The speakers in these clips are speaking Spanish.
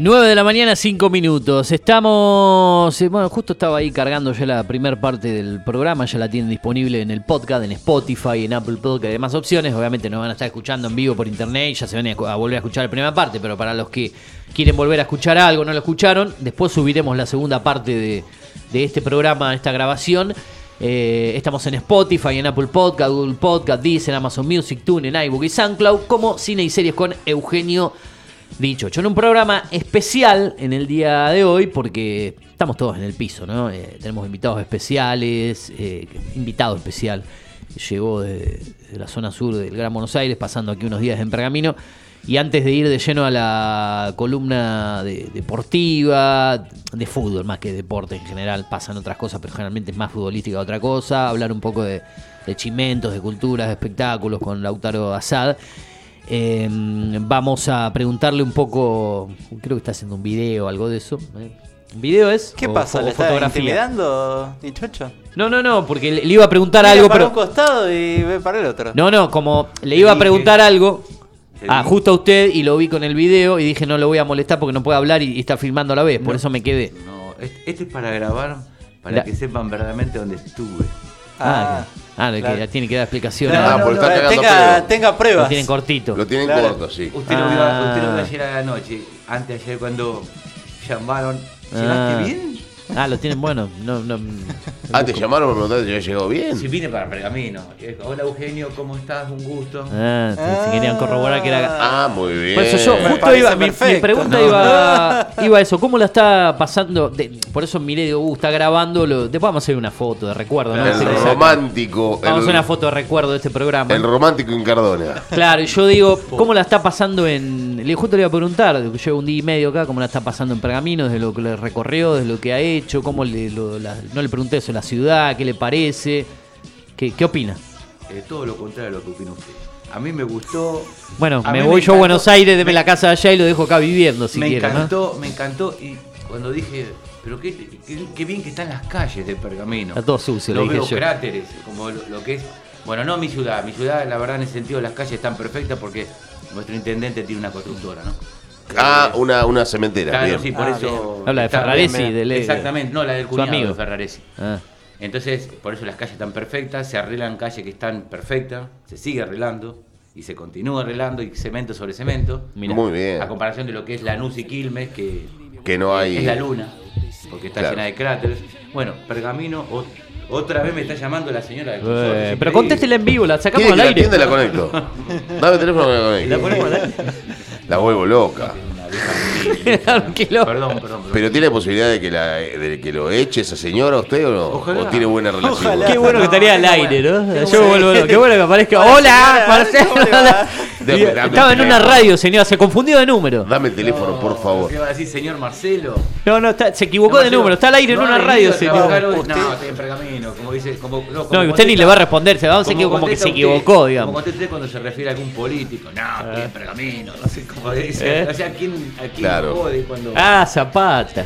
9 de la mañana, 5 minutos. Estamos. eh, Bueno, justo estaba ahí cargando ya la primera parte del programa. Ya la tienen disponible en el podcast, en Spotify, en Apple Podcast y demás opciones. Obviamente nos van a estar escuchando en vivo por internet ya se van a volver a escuchar la primera parte. Pero para los que quieren volver a escuchar algo, no lo escucharon, después subiremos la segunda parte de, este programa, esta grabación. Eh, estamos en Spotify, en Apple Podcast, Google Podcast, Deezer, Amazon Music, TuneIn, iBook y SoundCloud como Cine y Series con Eugenio Dicho, en un programa especial en el día de hoy porque estamos todos en el piso, ¿no? Eh, tenemos invitados especiales, eh, invitado especial, llegó de, la zona sur del Gran Buenos Aires, pasando aquí unos días en Pergamino. Y antes de ir de lleno a la columna de- deportiva, de fútbol más que deporte en general, pasan otras cosas, pero generalmente es más futbolística otra cosa, hablar un poco de, de chimentos, de culturas, de espectáculos con Lautaro Asad. Eh, vamos a preguntarle un poco, creo que está haciendo un video o algo de eso. ¿eh? ¿Un video es? ¿Qué o pasa? fo- ¿Le está fotografía? intimidando, dichocho? No, no, no, porque le, le iba a preguntar Mira algo, para pero... un costado y ve para el otro. No, no, como le iba a preguntar algo Te a dije. justo a usted y lo vi con el video y dije no lo voy a molestar porque no puede hablar y, y está filmando a la vez, por No. eso me quedé. No, este, este es para grabar, para La- que sepan verdaderamente dónde estuve. Ah, Ah, que- ah, de que claro. ya tiene que dar explicaciones. No, Ah, no, porque no, está tenga, tenga Lo pruebas. tienen cortito. Lo tienen Claro. corto, sí. Usted, lo vio, Ah. usted lo vio ayer a la noche, antes de ayer cuando llamaron. Ah. ¿Llegaste bien? Ah, lo tienen bueno. No, no, Ah, te llamaron para preguntar si había llegado bien. Sí, vine para Pergamino. Eh, Hola Eugenio, ¿cómo estás? Un gusto. Ah, se querían corroborar que era. Ah, muy bien. Por eso yo Me justo iba, mi, pregunta No. iba, iba a eso, ¿cómo la está pasando? De- por eso miré, digo, uh, está grabando, lo- después vamos a hacer una foto de recuerdo, ¿no? el romántico. Vamos a hacer una foto de recuerdo de este programa. el romántico en Cardona. Claro, y yo digo, ¿cómo la está pasando en. Le justo le iba a preguntar, llevo un día y medio acá, ¿cómo la está pasando en Pergamino? Desde lo que le recorrió, desde lo que ha hecho, cómo le. lo- la- no le pregunté eso, la ciudad, qué le parece. ¿Qué, qué opina? Eh, todo lo contrario de lo que opina usted. A mí me gustó. Bueno, a me voy yo a Buenos Aires, deme me- la casa de allá y lo dejo acá viviendo, si me encantó, me encantó. Y cuando dije, pero qué, qué- qué bien que están las calles de Pergamino. Está todo sucio, le Lo dije veo yo. cráteres, como lo, lo que es. Bueno, no mi ciudad. Mi ciudad, la verdad, en ese sentido, las calles están perfectas porque nuestro intendente tiene una constructora, ¿no? Ah, Eh, una, una cementera. Claro, bien. sí, por Ah, eso. Habla de Ferraresi, bien, bien. de Leo. Exactamente, no, la del cuñado amigo. de Ferraresi. Ah. Entonces, por eso las calles están perfectas, se arreglan calles que están perfectas, se sigue arreglando y se continúa arreglando y cemento sobre cemento. Mirá. Muy bien. A comparación de lo que es Lanús y Quilmes, que, Que no hay- es la luna, porque está Claro. llena de cráteres. Bueno, Pergamino, otra vez me está llamando la señora del Eh, consorcio, es pero contéstela en vivo, la sacamos ¿Quiere al la aire. y la conecto? Dame el teléfono que la conecto. ¿La ponemos al aire? La vuelvo loca. Vieja Perdón, perdón, perdón. Pero tiene posibilidad de que, la, de que lo eche esa señora usted o no? Ojalá. ¿O tiene buena relación? Ojalá. Qué bueno que estaría al aire, ¿no? Qué Yo bueno. vuelvo, qué bueno que aparezca. Hola, Estaba en una radio, señora, se confundió de número. Dame el teléfono, por favor. ¿Qué va a decir, señor Marcelo? No, no, está- se equivocó No, de Marcelo, número, está al aire en no una radio, a señor. hoy. Usted- No, estoy en pergamino, como dice. Como, no, No, y usted ni le va a responder, se va a como que como que se usted, equivocó, digamos. Como contesta usted cuando se refiere a algún político. No, estoy en pergamino, no sé cómo dice. ¿Eh? O sea, ¿a quién, a quién Claro. jode cuando. Ah, Zapata.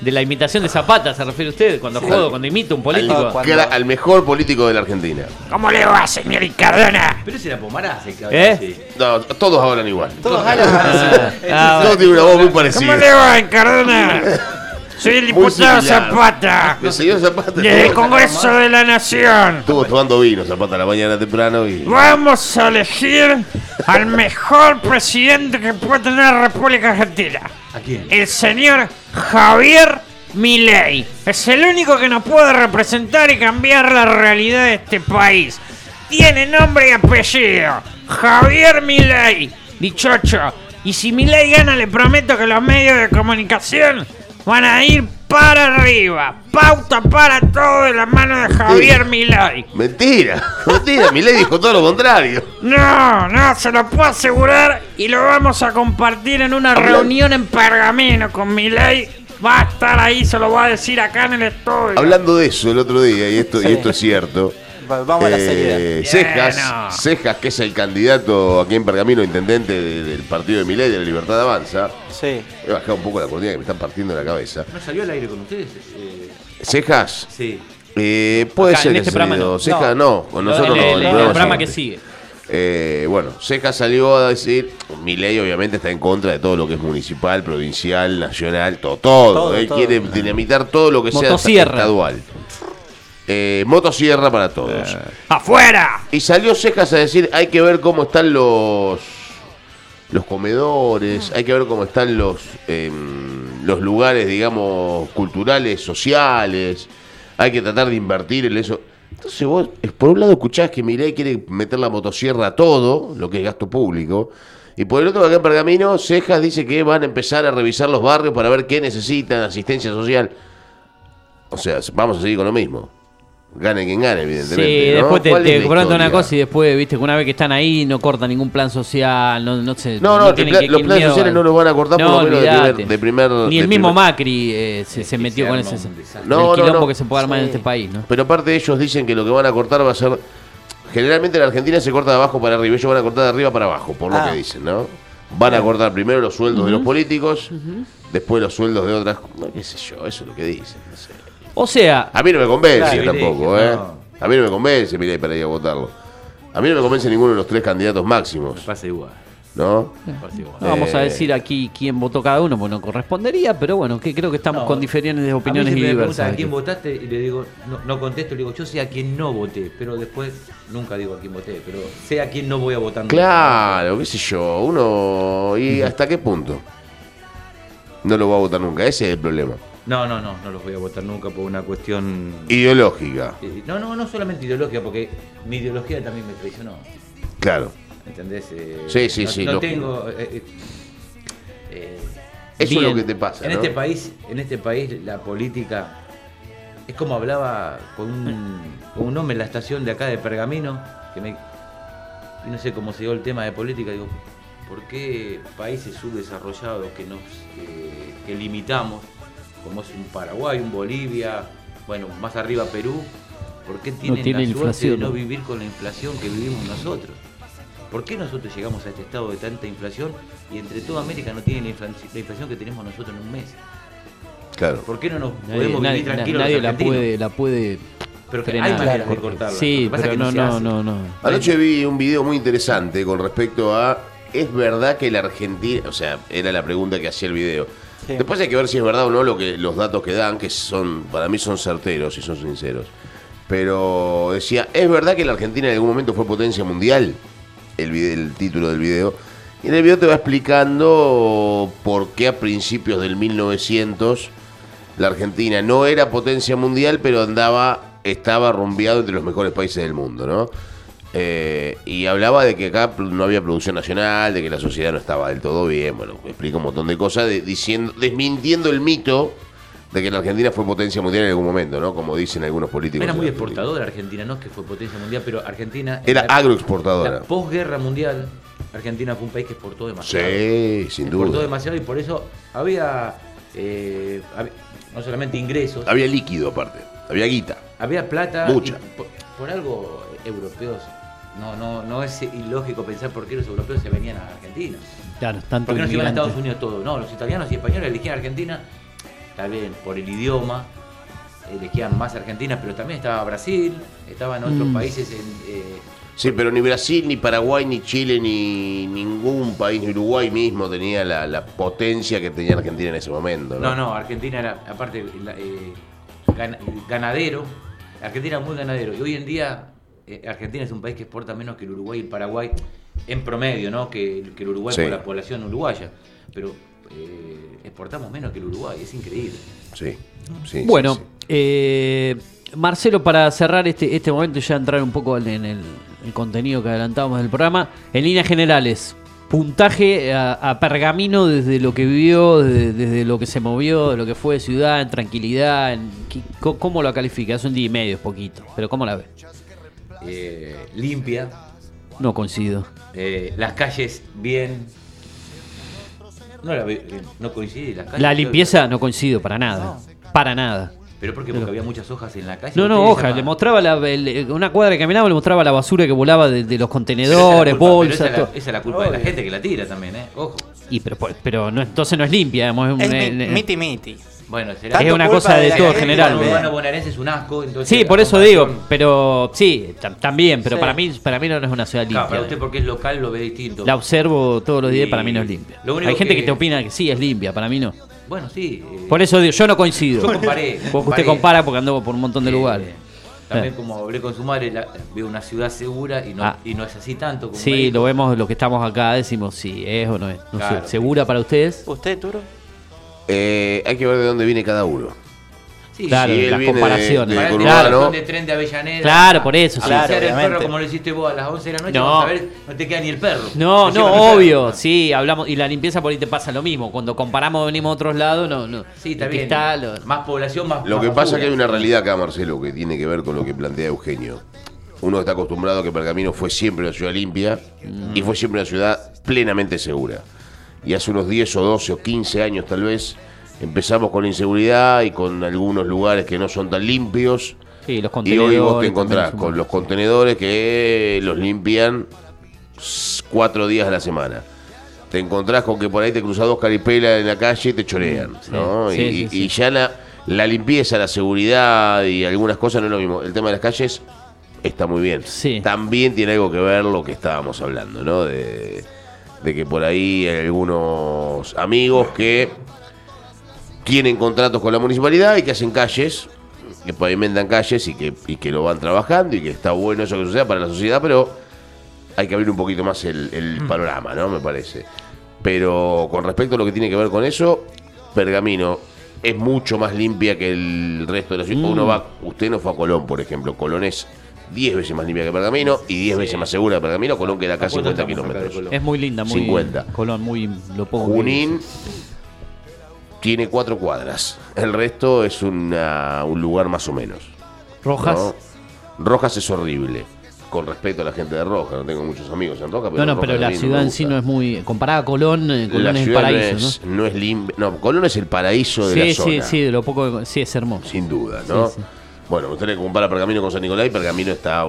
De la imitación de Zapata se refiere usted, cuando jodo, cuando imito a un político. Al- era al mejor político de la Argentina. ¿Cómo le va, señor Cardona? Pero ese era Pomaraz el ¿Eh? No, todos hablan igual. Todos hablan Ah, ah, Todos tienen una voz muy parecida. va, Cardona? Soy el diputado. Zapata, El señor Zapata desde el Congreso de la Nación. estuvo tomando vino Zapata a la mañana temprano y. Vamos a elegir al mejor presidente que puede tener la República Argentina. ¿A quién? El señor Javier Milei. Es el único que nos puede representar y cambiar la realidad de este país. Tiene nombre y apellido. Javier Milei. Dichocho. Y si Milei gana, le prometo que los medios de comunicación van a ir para arriba. Pauta para todo de la mano de Javier Milei. Mentira, mentira, mi ley dijo todo lo contrario. No, no, se lo puedo asegurar y lo vamos a compartir en una reunión en Pergamino con Milei. Va a estar ahí, se lo va a decir acá en el estudio. Hablando de eso el otro día, y esto, y esto es cierto. Va- Vamos a la eh, seriedad. Cejas, Bueno. Cejas, que es el candidato aquí en Pergamino, intendente de- del partido de Milei, de la Libertad Avanza. Sí. He bajado un poco la cortina que me están partiendo la cabeza. ¿No salió al aire con ustedes? Eh, Cejas, sí. eh, puede Acá, ser en que este programa salido. no. Cejas no, con No, nosotros no. el, el en el programa que sigue. Eh, bueno, Ceja salió a decir, mi ley obviamente está en contra de todo lo que es municipal, provincial, nacional, todo, todo. Todo, Él todo. quiere dinamitar todo lo que sea estadual. Eh, motosierra para todos. ¡Afuera! Y salió Cejas a decir, hay que ver cómo están los los comedores, hay que ver cómo están los em, los lugares, digamos, culturales, sociales. Hay que tratar de invertir en eso. Entonces vos, eh, por un lado escuchás que Milei quiere meter la motosierra a todo, lo que es gasto público, y por el otro, acá en Pergamino, Cejas dice que van a empezar a revisar los barrios para ver qué necesitan, asistencia social. O sea, vamos a seguir con lo mismo. Gane quien gane, evidentemente. Sí, ¿no? después te, ¿Cuál es te una cosa y después, viste, que una vez que están ahí no corta ningún plan social, no, no se. No, no, tienen que- los planes sociales no los van a cortar por lo menos de olvidate. primer- de primer- Ni el mismo primer- Macri eh, se, metió se con ese. No, el no, quilombo no. que se puede armar en este país, ¿no? Pero aparte ellos dicen que lo que van a cortar va a ser... Generalmente en Argentina se corta de abajo para arriba, ellos van a cortar de arriba para abajo, por lo Ah. que dicen, ¿no? Van a cortar primero los sueldos de los políticos, después los sueldos de otras... no, qué sé yo, eso es lo que dicen. no sé. O sea, A mí no me convence Claro, tampoco, ¿eh? no. A mí no me convence, mire, para ir a votarlo. A mí no me convence ninguno de los tres candidatos Me máximos, pasa igual. ¿no? me pasa igual. no vamos a Eh. decir aquí quién votó cada uno, porque no correspondería, pero bueno, que creo que estamos No, con diferentes opiniones a mí y me diversas. preguntan a quién votaste y le digo, no, no contesto, le digo, yo sé a quién no voté, pero después nunca digo a quién voté, pero sé a quién no voy a votar. nunca. Claro, qué sé yo, uno... ¿Y hasta qué punto? No lo va a votar nunca, ese es el problema. No, no, no, no los voy a votar nunca por una cuestión... Ideológica, No, no, no solamente ideológica, porque mi ideología también me traicionó. claro. ¿Entendés? Eh, Sí, sí, no, sí, tengo. eh, eh, Eso es lo que te pasa, en ¿no? este país, en este país la política es como hablaba con un, con un hombre en la estación de acá de Pergamino, que me y no sé cómo se dio el tema de política, digo, ¿por qué países subdesarrollados que nos que limitamos, como es un Paraguay, un Bolivia, bueno, más arriba Perú, ¿por qué tienen tiene la suerte inflación, de no ¿no? vivir con la inflación que vivimos nosotros? ¿Por qué nosotros llegamos a este estado de tanta inflación y entre toda América no tienen la infla- la inflación que tenemos nosotros en un mes? Claro. ¿Por qué no nos Nadie, podemos nadie- vivir tranquilos nadie los la puede, la puede Pero que frenar. hay maneras de cortarla. Sí, pero que no, no, no, no. Anoche vi un video muy interesante con respecto a. ¿Es verdad que la Argentina.? O sea, era la pregunta que hacía el video. Después hay que ver si es verdad o no lo que, los datos que dan, que son para mí son certeros y son sinceros. Pero decía, ¿es verdad que la Argentina en algún momento fue potencia mundial? El, vide- el título del video. Y en el video te va explicando por qué a principios del 1900 la Argentina no era potencia mundial, pero andaba, estaba rumbeado entre los mejores países del mundo, ¿no? Eh, y hablaba de que acá no había producción nacional, de que la sociedad no estaba del todo bien, bueno, explica un montón de cosas, de- diciendo, desmintiendo el mito de que la Argentina fue potencia mundial en algún momento, ¿no? Como dicen algunos políticos. Era muy de la Argentina. exportadora Argentina, no es que fue potencia mundial, pero Argentina. Era la- agroexportadora. La posguerra mundial, Argentina fue un país que exportó demasiado. Sí, sin exportó duda. demasiado y por eso había, eh, no solamente ingresos, Había líquido aparte, había guita. había plata. Mucha. por, por algo europeos. No, no, no es ilógico pensar por qué los europeos se venían a Argentina. Claro, tanto ¿Por qué no se iban a. Estados Unidos todos? No, los italianos y españoles elegían Argentina, tal vez por el idioma, elegían más Argentina, pero también estaba Brasil, estaban otros Mm. países en... eh, Sí, pero ni Brasil, ni Paraguay, ni Chile, ni ningún país, ni Uruguay mismo tenía la, la potencia que tenía Argentina en ese momento. No, no, no, Argentina era, aparte, la- eh, gan- ganadero, Argentina era muy ganadero, y hoy en día eh, Argentina es un país que exporta menos que el Uruguay y el Paraguay, en promedio, ¿no? Que, que el Uruguay Sí. por la población uruguaya, pero eh, exportamos menos que el Uruguay, es increíble. Sí, sí, Bueno, sí, sí. eh, Marcelo, para cerrar este, este momento y ya entrar un poco en el, el contenido que adelantábamos del programa, en líneas generales, puntaje a, a Pergamino desde lo que vivió, desde, desde lo que se movió, de lo que fue de ciudad, en tranquilidad, en, ¿qué- co- ¿cómo lo califica? Es un día y medio, es poquito, pero ¿cómo la ve? Eh, limpia, No coincido. Eh, las calles bien. No, la eh, no coincide las calles. La limpieza no coincido para nada, para nada. Pero porque, porque había muchas hojas en la calle. No, no, Ustedes hoja, llaman- le mostraba la, el- una cuadra que caminaba, le mostraba la basura que volaba de, de los Pero esa es la contenedores, bolsas, esa es la- todo. Esa es la culpa de la gente que la tira también, ¿eh? Ojo. Y pero, pero no, entonces no es limpia, digamos, es mi- en- miti miti. Bueno, será Es una cosa de la todo general, urbano bonaerense es un asco. Entonces Sí, por eso digo, pero sí, tam- también, pero Sí. para mí para mí no es una ciudad limpia. Claro, para usted porque es local lo ve distinto. La observo todos los días y para mí no es limpia. Hay gente que... que- te opina que sí es limpia, para mí no. Bueno, sí. eh, Por eso digo, yo no coincido. Yo comparé, Porque comparé. usted compara porque anduvo por un montón de eh, lugares. También Eh. como hablé con su madre, la- veo una ciudad segura y no, Ah. y no es así tanto como Sí, lo vemos, los que estamos acá decimos si es o no es. No Claro. sé, ¿segura para ustedes? ¿Usted, Turo? Eh, hay que ver de dónde viene cada uno. Sí, Claro, Si él las de- comparaciones. de conurbano, Claro. de tren de Avellaneda. Claro, por eso, A sí. Claro, el perro como lo hiciste vos a las 11 de la noche, No. vamos a ver, no te queda ni el perro. No, no, perro. obvio, sí, hablamos, y la limpieza por ahí te pasa lo mismo, cuando comparamos venimos a otros lados, no, no. Sí, está bien. está, lo- Más población, más Lo más que pasa es que hay una realidad acá, Marcelo, que tiene que ver con lo que plantea Eugenio. Uno está acostumbrado a que Pergamino fue siempre una ciudad limpia y fue siempre una ciudad plenamente segura. Y hace unos 10 o 12 o 15 años tal vez empezamos con la inseguridad y con algunos lugares que no son tan limpios. sí, los Y contenedores. hoy vos te encontrás con los contenedores que los limpian cuatro días a la semana. Te encontrás con que por ahí te cruzas dos caripelas en la calle y te chorean, ¿no? sí, y, sí, y ya la, la limpieza, la seguridad y algunas cosas no es lo mismo. El tema de las calles está muy bien. Sí. También tiene algo que ver lo que estábamos hablando, ¿no? De, de que por ahí hay algunos amigos que tienen contratos con la municipalidad y que hacen calles, que pavimentan calles y que, y que lo van trabajando y que está bueno eso que suceda para la sociedad, pero hay que abrir un poquito más el, el panorama, ¿no? Me parece. Pero con respecto a lo que tiene que ver con eso, Pergamino es mucho más limpia que el resto de la ciudad. Uno va, usted no fue a Colón, por ejemplo. Colón es 10 veces más limpia que Pergamino y 10 veces más segura que Pergamino. Colón queda acá ¿A cuánto 50 estamos acá de kilómetros. Es muy linda, muy 50. Colón, muy lo poco que- Junín tiene cuatro cuadras. El resto es una- un lugar más o menos. Rojas. ¿no? Rojas es horrible. Con respecto a la gente de Rojas, no tengo muchos amigos en Rojas, No, pero no, Rojas pero la ciudad en sí no es muy. Comparada a Colón, eh, Colón La es el ciudad paraíso, no ¿no? es, no es limpia. No, Colón es el paraíso de la Sí, zona. sí, sí, de lo poco Sí, es hermoso. Sin duda, ¿no? Sí, sí. Bueno, usted le compara Pergamino con San Nicolás y Pergamino está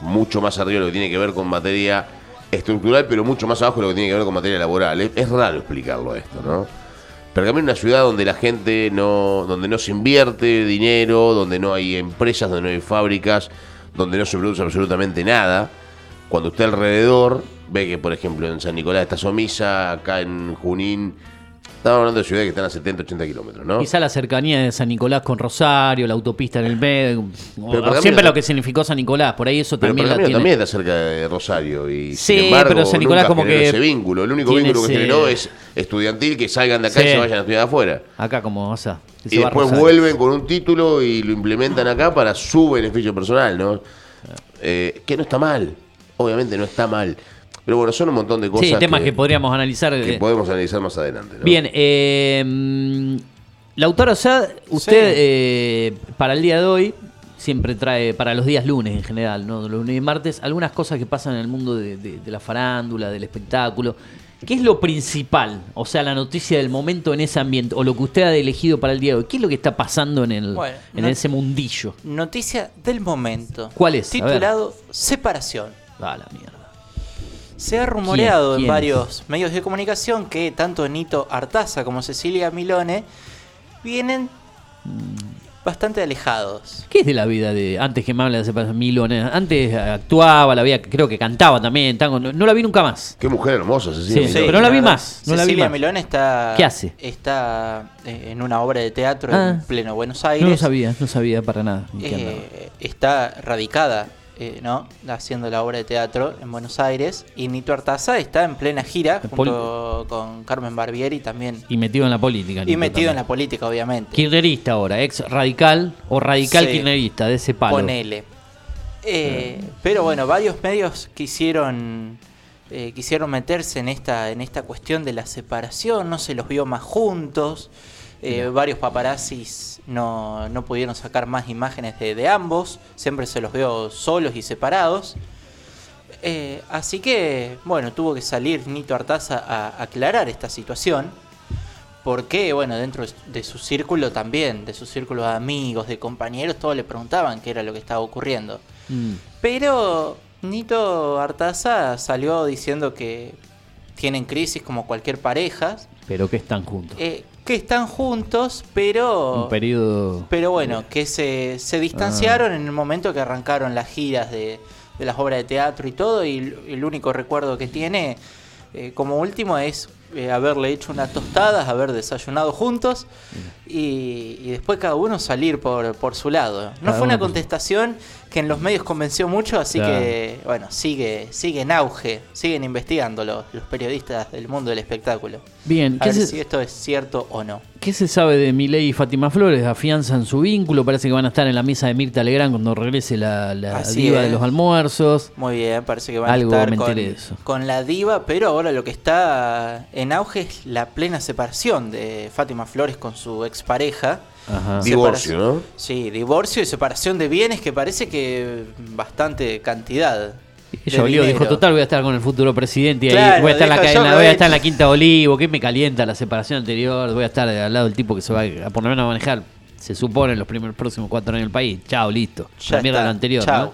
mucho más arriba de lo que tiene que ver con materia estructural, pero mucho más abajo de lo que tiene que ver con materia laboral. Es, es raro explicarlo esto, ¿no? Pergamino es una ciudad donde la gente no, donde no se invierte dinero, donde no hay empresas, donde no hay fábricas, donde no se produce absolutamente nada. Cuando usted alrededor ve que, por ejemplo, en San Nicolás está Somisa, acá en Junín, estamos hablando de ciudades que están a 70, 80 kilómetros, ¿no? Quizá la cercanía de San Nicolás con Rosario, la autopista en el medio. Pero siempre lo que significó San Nicolás, por ahí eso Pero también tiene. también está cerca de Rosario y Sí, sin embargo pero San Nicolás nunca como que ese vínculo. El único vínculo que ese- generó es estudiantil que salgan de acá y se vayan a estudiar afuera. Acá como, o sea, se Y después vuelven con un título y lo implementan acá para su beneficio personal, ¿no? Eh, que no está mal. Obviamente no está mal. Pero bueno, son un montón de cosas Sí, temas que, que, podríamos analizar. que podemos analizar más adelante. ¿no? Bien, eh, Lautaro Sad, usted Sí. eh, para el día de hoy siempre trae, para los días lunes en general, ¿no? lunes y martes, algunas cosas que pasan en el mundo de, de- de la farándula, del espectáculo. ¿Qué es lo principal? O sea, la noticia del momento en ese ambiente, o lo que usted ha elegido para el día de hoy. ¿Qué es lo que está pasando en, el, Bueno, en ese mundillo? Noticia del momento. ¿Cuál es? Titulado Separación. Ah, la mierda. Se ha rumoreado ¿Quién? en varios medios de comunicación que tanto Nito Artaza como Cecilia Milone vienen bastante alejados. ¿Qué es de la vida de antes que me habla de separación? Milone? Antes actuaba, la vida, creo que cantaba también, tango, no, no la vi nunca más. Qué mujer hermosa, Cecilia. Sí, Milone. pero no la vi más, no la vi Cecilia más. Milone está, ¿Qué hace? está eh, en una obra de teatro Ah. en pleno Buenos Aires. No lo sabía, no sabía para nada. Eh, está radicada, eh, ¿no? Haciendo la obra de teatro en Buenos Aires. Y Nito Artaza está en plena gira Pol- junto con Carmen Barbieri también. Y metido en la política. Y metido en la política, obviamente. Kirchnerista ahora, ex radical o radical Sí. kirchnerista, de ese palo. Ponele. Eh, pero bueno, varios medios quisieron eh, quisieron meterse en esta en esta cuestión de la separación, no se los vio más juntos. Eh, varios paparazzis no, no pudieron sacar más imágenes de, de ambos, siempre se los vio solos y separados. Eh, así que, bueno, tuvo que salir Nito Artaza a aclarar esta situación. Porque, bueno, dentro de su círculo también, de su círculo de amigos, de compañeros, todos le preguntaban qué era lo que estaba ocurriendo. Mm. Pero Nito Artaza salió diciendo que tienen crisis como cualquier pareja, Pero que están juntos. eh, que están juntos, pero Un periodo. pero bueno, que se, se distanciaron en el momento que arrancaron las giras de, de las obras de teatro y todo, y el, único recuerdo que tiene eh, como último es eh, haberle hecho unas tostadas, haber desayunado juntos y, y después cada uno salir por, por su lado. No Cada fue una por- contestación que en los medios convenció mucho, así Claro. que bueno, sigue, sigue en auge, siguen investigando los, periodistas del mundo del espectáculo. Bien, A ¿qué ver se, si esto es cierto o no. qué se sabe de Milei y Fátima Flores? ¿Afianzan su vínculo? Parece que van a estar en la misa de Mirta Legrand cuando regrese la, la Así diva de los almuerzos. Muy bien, parece que van Algo a estar con, eso. con la diva, pero ahora lo que está en auge es la plena separación de Fátima Flores con su expareja. Ajá. Divorcio, ¿no? Sí, divorcio y separación de bienes que parece que bastante cantidad. Ella olió, dijo, total, voy a estar con el futuro presidente y ahí voy a estar, en la, dijo, en voy a estar en la Quinta Olivo, que me calienta la separación anterior, voy a estar al lado del tipo que se va a, por lo menos a manejar, se supone, los primeros próximos cuatro años del país. Chao, listo. Ya la mierda está, la anterior, chao. ¿no?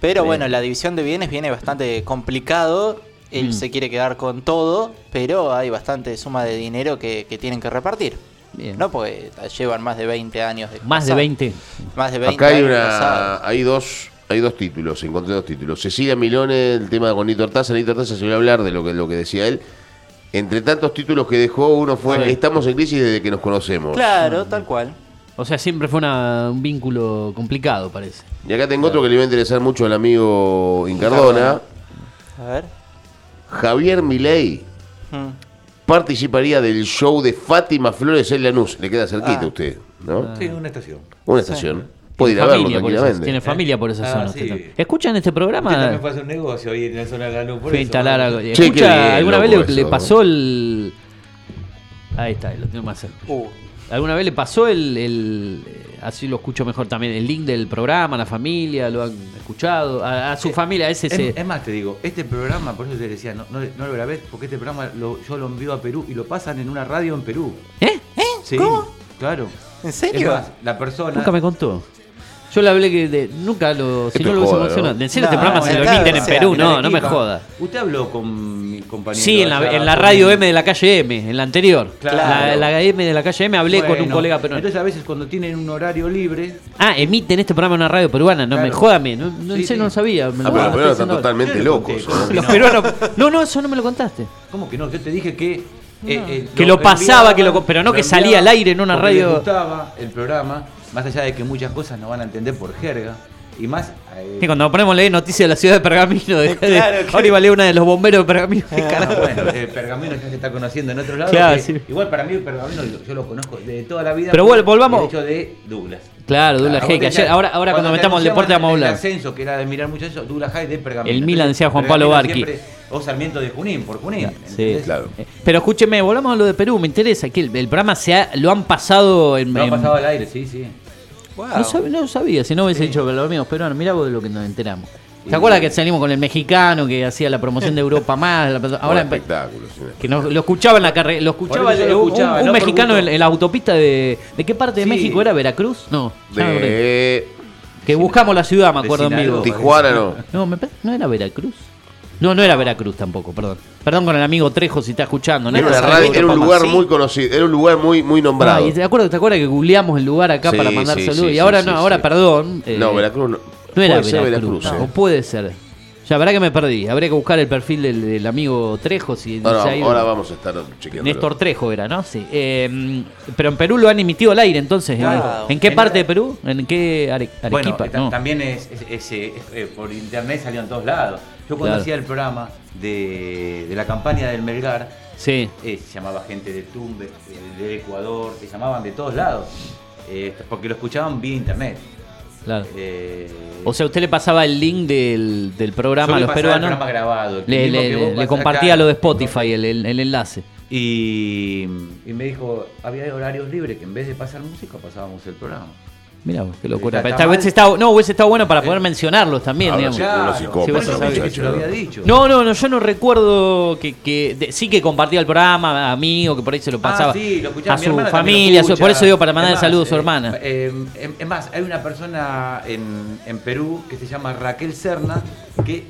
Pero bueno, la división de bienes viene bastante complicado. Él Mm. se quiere quedar con todo, pero hay bastante suma de dinero que, que tienen que repartir. Bien. ¿No? Porque llevan más de 20 años de Más de casados. 20. Más de 20 Acá hay años una, hay dos, hay dos títulos, encontré dos títulos. Cecilia Milone, el tema con Nito Artaza, Nito Artaza se iba a hablar de lo que, lo que decía él. Entre tantos títulos que dejó, uno fue Sí. Estamos en crisis desde que nos conocemos. Claro, tal cual. O sea, siempre fue una- un vínculo complicado, parece. Y acá tengo otro que le va a interesar mucho al amigo Incardona. A ver. Javier Milei Mm. Participaría del show de Fátima Flores en Lanús. Le queda cerquita Ah. a usted, ¿no? Sí, una estación. Una estación. Puede ir a Tiene verlo familia por esa- tranquilamente. Tiene familia por esa Ah, zona. sí. ¿Escuchan este Usted también programa? fue hacer un negocio ahí en la zona de Lanús. por eso. instalar algo. ¿Escucha? ¿Alguna vez le, le pasó el. Ahí está, lo tengo más cerca. Uh, ¿Alguna vez le pasó el, el- eh, Así lo escucho mejor también. El link del programa, a la familia, lo han escuchado. A, a su familia, ese. Es, es más, te digo, este programa, por eso te decía, no, no, no lo grabé, porque este programa lo- yo lo envío a Perú y lo pasan en una radio en Perú. ¿Eh? Sí, ¿Cómo? claro. ¿En Es serio? más, la persona. Nunca me contó. Yo le hablé que de- nunca lo. Si Esto no lo es hubiese mencionado. ¿no? En serio, este No, programa se lo emiten en Perú. No, no me joda. Usted habló con mi compañero. Sí, en la, en la radio M de la calle M, en la anterior. Claro. La, la M de la calle M hablé con un Bueno, colega peruano. Entonces a veces cuando tienen un horario libre, Ah, emiten este programa en una radio peruana. No me Claro. jódame. No, no, Sí, en serio sí. no lo sabía. me lo- Ah, pero los peruanos están totalmente le locos. conté, ¿no? ¿cómo que Los no? peruanos. No, no, eso no me lo contaste. ¿cómo que no? Yo te dije que. eh, eh, Que lo pasaba, que lo- pero no lo que salía al aire en una radio. les gustaba el programa, más allá de que muchas cosas no van a entender por jerga. Y más. eh, Sí, cuando ponemos leer noticias de la ciudad de Pergamino, de, Claro, de- claro. ahora iba a leer una de los bomberos de Pergamino. ¿Qué Ah, carajo? bueno, el pergamino ya se está conociendo en otros lados. Claro, sí. Igual para mí el pergamino yo, yo lo conozco de toda la vida. Pero vol- volvamos- El hecho de Douglas. Claro, Douglas Claro, Hay, ayer- ahora, ahora cuando te metamos el deporte vamos a el hablar. ascenso, que era de mirar mucho eso, Douglas High de pergamino. El Milan decía Juan Pablo Barqui. O Sarmiento de Junín, por Junín. Sí. ¿entendés? Claro. Eh, Pero escúcheme, volvamos a lo de Perú, me interesa. Que el, el programa se ha- lo han pasado en. Lo han pasado al aire, sí, sí. Wow. no, sab- no sabía, si no hubiese dicho que los amigos peruanos, mirá vos de lo que nos enteramos. ¿Te acuerdas que salimos con el mexicano que hacía la promoción de Europa más? La- Ahora espectáculo. sí. que no- lo escuchaba en la carrera, lo escuchaba, el- lo un- escuchaba, un, no por mexicano en, la autopista de ¿de qué parte de Sí. México era? ¿Veracruz? No. De que buscamos la ciudad, me acuerdo en vivo. Tijuana no. No, me parece- no era Veracruz. No, no era Veracruz tampoco, perdón. Perdón con el amigo Trejo si está escuchando. No Era, una radio- un lugar muy conocido, era un lugar muy, muy nombrado. Ah, y te acuerdas, te acuerdas que googleamos el lugar acá Sí, para mandar sí, saludos sí, y ahora no, ahora perdón. eh, no, Veracruz no. No era Veracruz, sí. o puede ser. Ya, verá que me perdí. Habría que buscar el perfil del, del amigo Trejo. Si Ahora, se ha ido. ahora vamos a estar chequeando. Néstor Trejo era, ¿no? Sí. Eh, pero en Perú lo han emitido al aire, entonces. ¿en- Claro. ¿En qué En- parte de Perú? ¿En qué Are- Arequipa? no. también es, es- es, eh, es, eh, por internet salió en todos lados. Yo cuando Claro. hacía el programa de, de la campaña del Melgar, Sí. eh, se llamaba gente de Tumbes, de Ecuador, se llamaban de todos lados, eh, porque lo escuchaban vía internet. Claro. Eh, O sea, usted le pasaba el link del, del programa a los el peruanos. programa grabado, el Le, compartía acá. lo de Spotify, el, el- el enlace. Y, y me dijo, había horarios libres que en vez de pasar música pasábamos el programa. Mira, qué locura. Está- Pero está esta vez mal. estaba, no, hubiese estado bueno para poder Eh. mencionarlos también, Ahora digamos. lo había muchachos. dicho. No, no, no, yo no recuerdo que, que de- sí que compartía el programa a mí o que por ahí se lo pasaba Ah, sí, lo escuchaba. a su familia, lo su- por eso digo para mandar saludos a su eh, hermana. eh, em- es más, hay una persona en, en Perú que se llama Raquel Serna que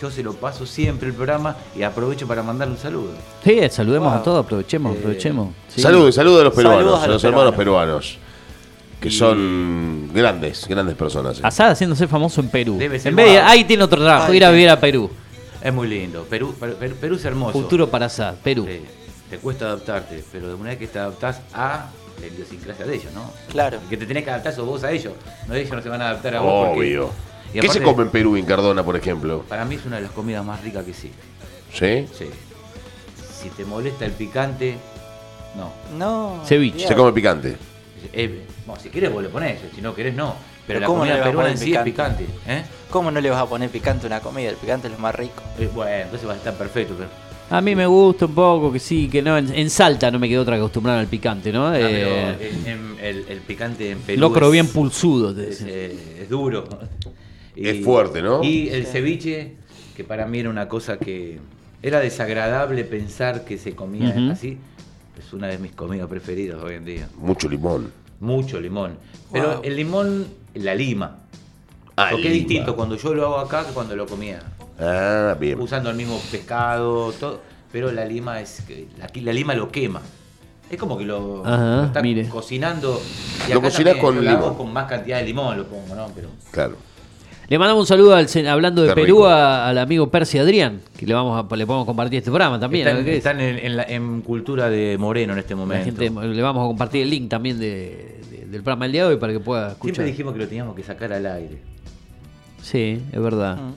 yo se lo paso siempre el programa y aprovecho para mandarle un saludo. Sí, saludemos Wow. a todos, aprovechemos, Eh, aprovechemos. Sí. Saludos, saludos a los peruanos, Saludos a a los los hermanos peruanos. Que son grandes, grandes personas. eh. Asad haciéndose famoso en Perú. Debe ser En vez de, guau. ahí tiene otro trabajo, Ay, ir a vivir a Perú. Es muy lindo. Perú, Perú, es hermoso. Futuro para Asad, Perú. Sí, te cuesta adaptarte, pero de una vez que te adaptás a la idiosincrasia de ellos, ¿no? Claro. Que te tenés que adaptar sos vos a ellos. No ellos no se van a adaptar a vos. porque- Obvio. Y ¿Qué se come en Perú, en Cardona, por ejemplo? Para mí es una de las comidas más ricas que sí. ¿Sí? Sí. Si te molesta el picante, no. No. Ceviche. Se come picante. Eh, bueno, si querés vos le ponés, si no querés no. Pero, Pero la ¿cómo no comida le vas a peruana en poner sí es picante? ¿eh? ¿Cómo no le vas a poner picante a una comida? El picante es lo más rico. Eh, Bueno, entonces va a estar perfecto. Pero, A mí me gusta un poco, que sí, que no. En, en Salta no me quedó otra que acostumbrarme al picante, ¿no? Ah, Eh, en- en- el, el picante en Perú locro es- bien pulsudo, te es, decía. eh, es duro. Es fuerte, ¿no? Y el ceviche, que para mí era una cosa que era desagradable pensar que se comía así, es una de mis comidas preferidas hoy en día. Mucho limón. Mucho limón. Pero Wow. el limón, la lima. Ah, Porque es distinto cuando yo lo hago acá que cuando lo comía. Ah, bien. Usando el mismo pescado, todo. Pero la lima es. que- Aquí la lima lo quema. Es como que lo, Ajá, lo está mire. cocinando. Lo acá también, con lo hago limón. con más cantidad de limón, lo pongo, ¿no? Pero. Claro. Le mandamos un saludo al, hablando de Qué Perú a- al amigo Percy Adrián, que le vamos a, le podemos compartir este programa también. están ¿no? En, en la- en cultura de Moreno en este momento. gente, le vamos a compartir el link también de- de- del programa del día de hoy para que pueda Siempre escuchar. dijimos que lo teníamos que sacar al aire. Sí, es verdad. Mm.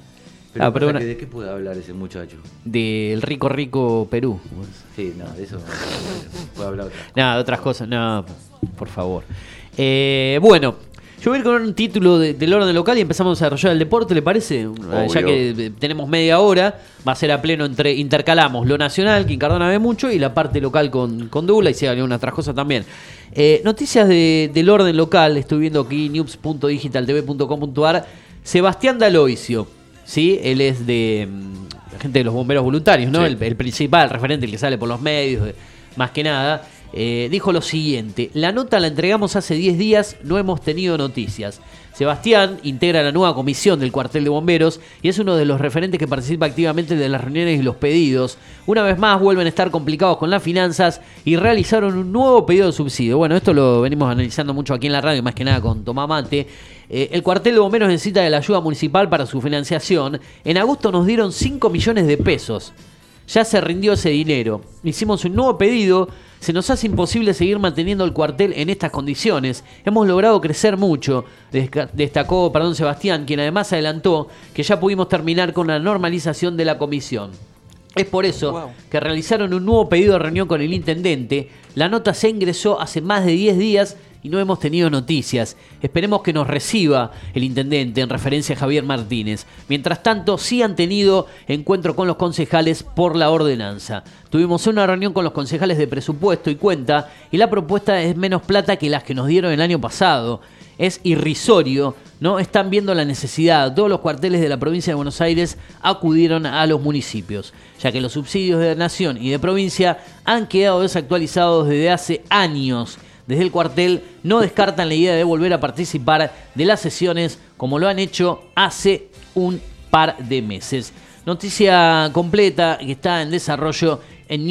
Pero, Ah, pero una- ¿de qué puede hablar ese muchacho? Del rico, rico Perú. Sí, no, de eso no puede hablar otra. Nada, de otras cosas. No, por favor. Eh, bueno, yo voy a ir con un título de- del orden local y empezamos a desarrollar el deporte, ¿le parece? Ya Obvio. que eh, tenemos media hora, va a ser a pleno entre intercalamos lo nacional, que en Cardona ve mucho, y la parte local con, con Dula y se algunas otras cosas también. Eh, noticias de- del orden local, estoy viendo aquí news.digitaltv.com.ar. Sebastián Daloisio, ¿sí? Él es de mm, la gente de los bomberos voluntarios, ¿no? Sí. El, el principal, el referente, el que sale por los medios, eh, más que nada. Eh, dijo lo siguiente, la nota la entregamos hace 10 días, no hemos tenido noticias. Sebastián integra la nueva comisión del cuartel de bomberos y es uno de los referentes que participa activamente de las reuniones y los pedidos. Una vez más vuelven a estar complicados con las finanzas y realizaron un nuevo pedido de subsidio. Bueno, esto lo venimos analizando mucho aquí en la radio, más que nada con Tomá Mate. Eh, el cuartel de bomberos necesita de la ayuda municipal para su financiación. En agosto nos dieron 5 millones de pesos. Ya se rindió ese dinero. Hicimos un nuevo pedido. Se nos hace imposible seguir manteniendo el cuartel en estas condiciones. Hemos logrado crecer mucho, destacó perdón, Sebastián, quien además adelantó que ya pudimos terminar con la normalización de la comisión. Es por eso Wow. que realizaron un nuevo pedido de reunión con el intendente. La nota se ingresó hace más de 10 días y no hemos tenido noticias. Esperemos que nos reciba el intendente en referencia a Javier Martínez. Mientras tanto, sí han tenido encuentro con los concejales por la ordenanza. Tuvimos una reunión con los concejales de presupuesto y cuenta y la propuesta es menos plata que las que nos dieron el año pasado. Es irrisorio, ¿no? Están viendo la necesidad. Todos los cuarteles de la provincia de Buenos Aires acudieron a los municipios, ya que los subsidios de nación y de provincia han quedado desactualizados desde hace años. Desde el cuartel no descartan la idea de volver a participar de las sesiones como lo han hecho hace un par de meses. Noticia completa que está en desarrollo en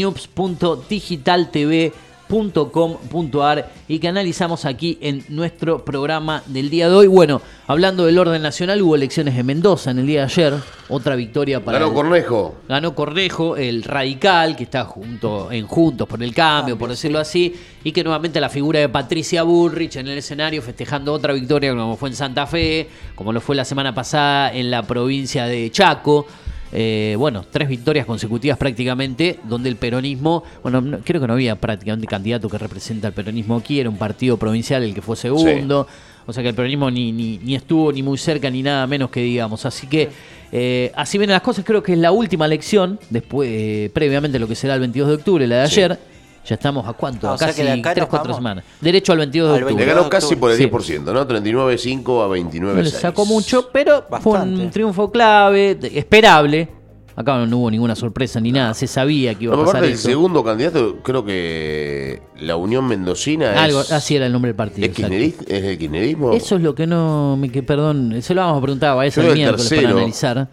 news.digitaltv.com.ar y que analizamos aquí en nuestro programa del día de hoy. Bueno, hablando del orden nacional, hubo elecciones en Mendoza en el día de ayer, otra victoria para Ganó el- Cornejo. ganó Cornejo, el radical, que está junto en Juntos por el Cambio, por decirlo así, y que nuevamente la figura de Patricia Bullrich en el escenario festejando otra victoria como fue en Santa Fe, como lo fue la semana pasada en la provincia de Chaco. Eh, bueno, tres victorias consecutivas prácticamente, donde el peronismo, bueno, no- creo que no había prácticamente candidato que representa al peronismo aquí, era un partido provincial el que fue segundo. O sea que el peronismo ni, ni, ni estuvo ni muy cerca ni nada menos que digamos. Así que eh, así vienen las cosas. Creo que es la última elección, después eh, previamente lo que será el 22 de octubre, la de Sí. ayer. Ya estamos a cuánto, Ah, a casi que de acá 3, nos 4 vamos semanas. Derecho al 22 de octubre. Le 22 ganó casi por el Sí. 10%, ¿no? 39.5 a 29.6. No le sacó mucho, pero fue un triunfo clave, esperable. Acá no, hubo ninguna sorpresa ni nada, se sabía que iba No, a pasar el segundo candidato, creo que la Unión Mendocina Algo, es, así era el nombre del partido. es, es el kirchnerismo. Eso es lo que no me que perdón, se lo vamos a preguntar a ese Yo el miércoles para tercero. analizar.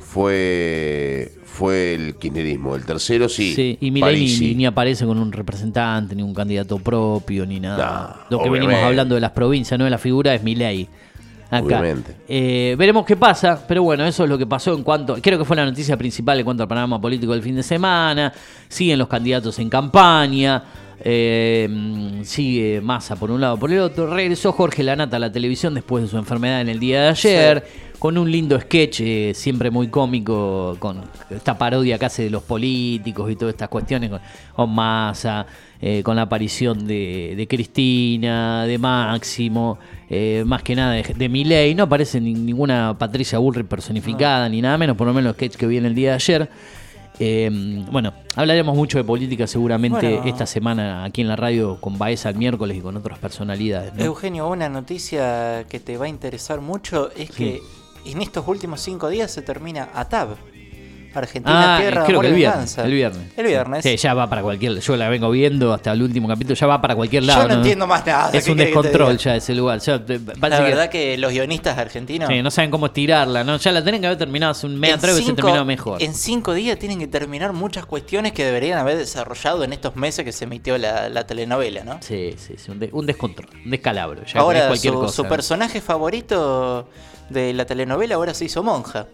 fue fue el kirchnerismo. El tercero sí. Sí, y Milei ni, aparece con un representante, ni un candidato propio, ni nada. No, Lo que venimos hablando de las provincias, no de la figura, es Milei. Acá. Eh, veremos qué pasa, pero bueno, eso es lo que pasó en cuanto. Creo que fue la noticia principal en cuanto al panorama político del fin de semana. Siguen los candidatos en campaña. eh, sigue Massa por un lado, por el otro. Regresó Jorge Lanata a la televisión después de su enfermedad en el día de ayer. Con un lindo sketch, eh, siempre muy cómico, con esta parodia que hace de los políticos y todas estas cuestiones, con, con Massa, eh, con la aparición de, de Cristina, de Máximo, eh, más que nada de, de Milei. No aparece ni- ninguna Patricia Bullrich personificada, ni nada menos, por lo menos los sketch que vi en el día de ayer. Eh, bueno, hablaremos mucho de política seguramente Bueno. esta semana aquí en la radio con Baeza el miércoles y con otras personalidades. ¿no? Eugenio, una noticia que te va a interesar mucho es que en estos últimos cinco días se termina ATAB. Argentina, Ah, Tierra, creo Amor que el y viernes, el viernes. El viernes. Sí, ya va para cualquier. Yo la vengo viendo hasta el último capítulo, ya va para cualquier lado. Yo no entiendo más nada. Es ¿qué un descontrol ya ese lugar. Ya, La que- verdad que los guionistas argentinos. sí, no saben cómo estirarla, ¿no? Ya la tienen que haber terminado hace un mes atrás que se terminó mejor. En cinco días tienen que terminar muchas cuestiones que deberían haber desarrollado en estos meses que se emitió la, la telenovela, ¿no? Sí, sí, sí, un, de- un descontrol, un descalabro. Ya ahora cualquier su, cosa. su ¿no? personaje favorito de la telenovela ahora se hizo monja.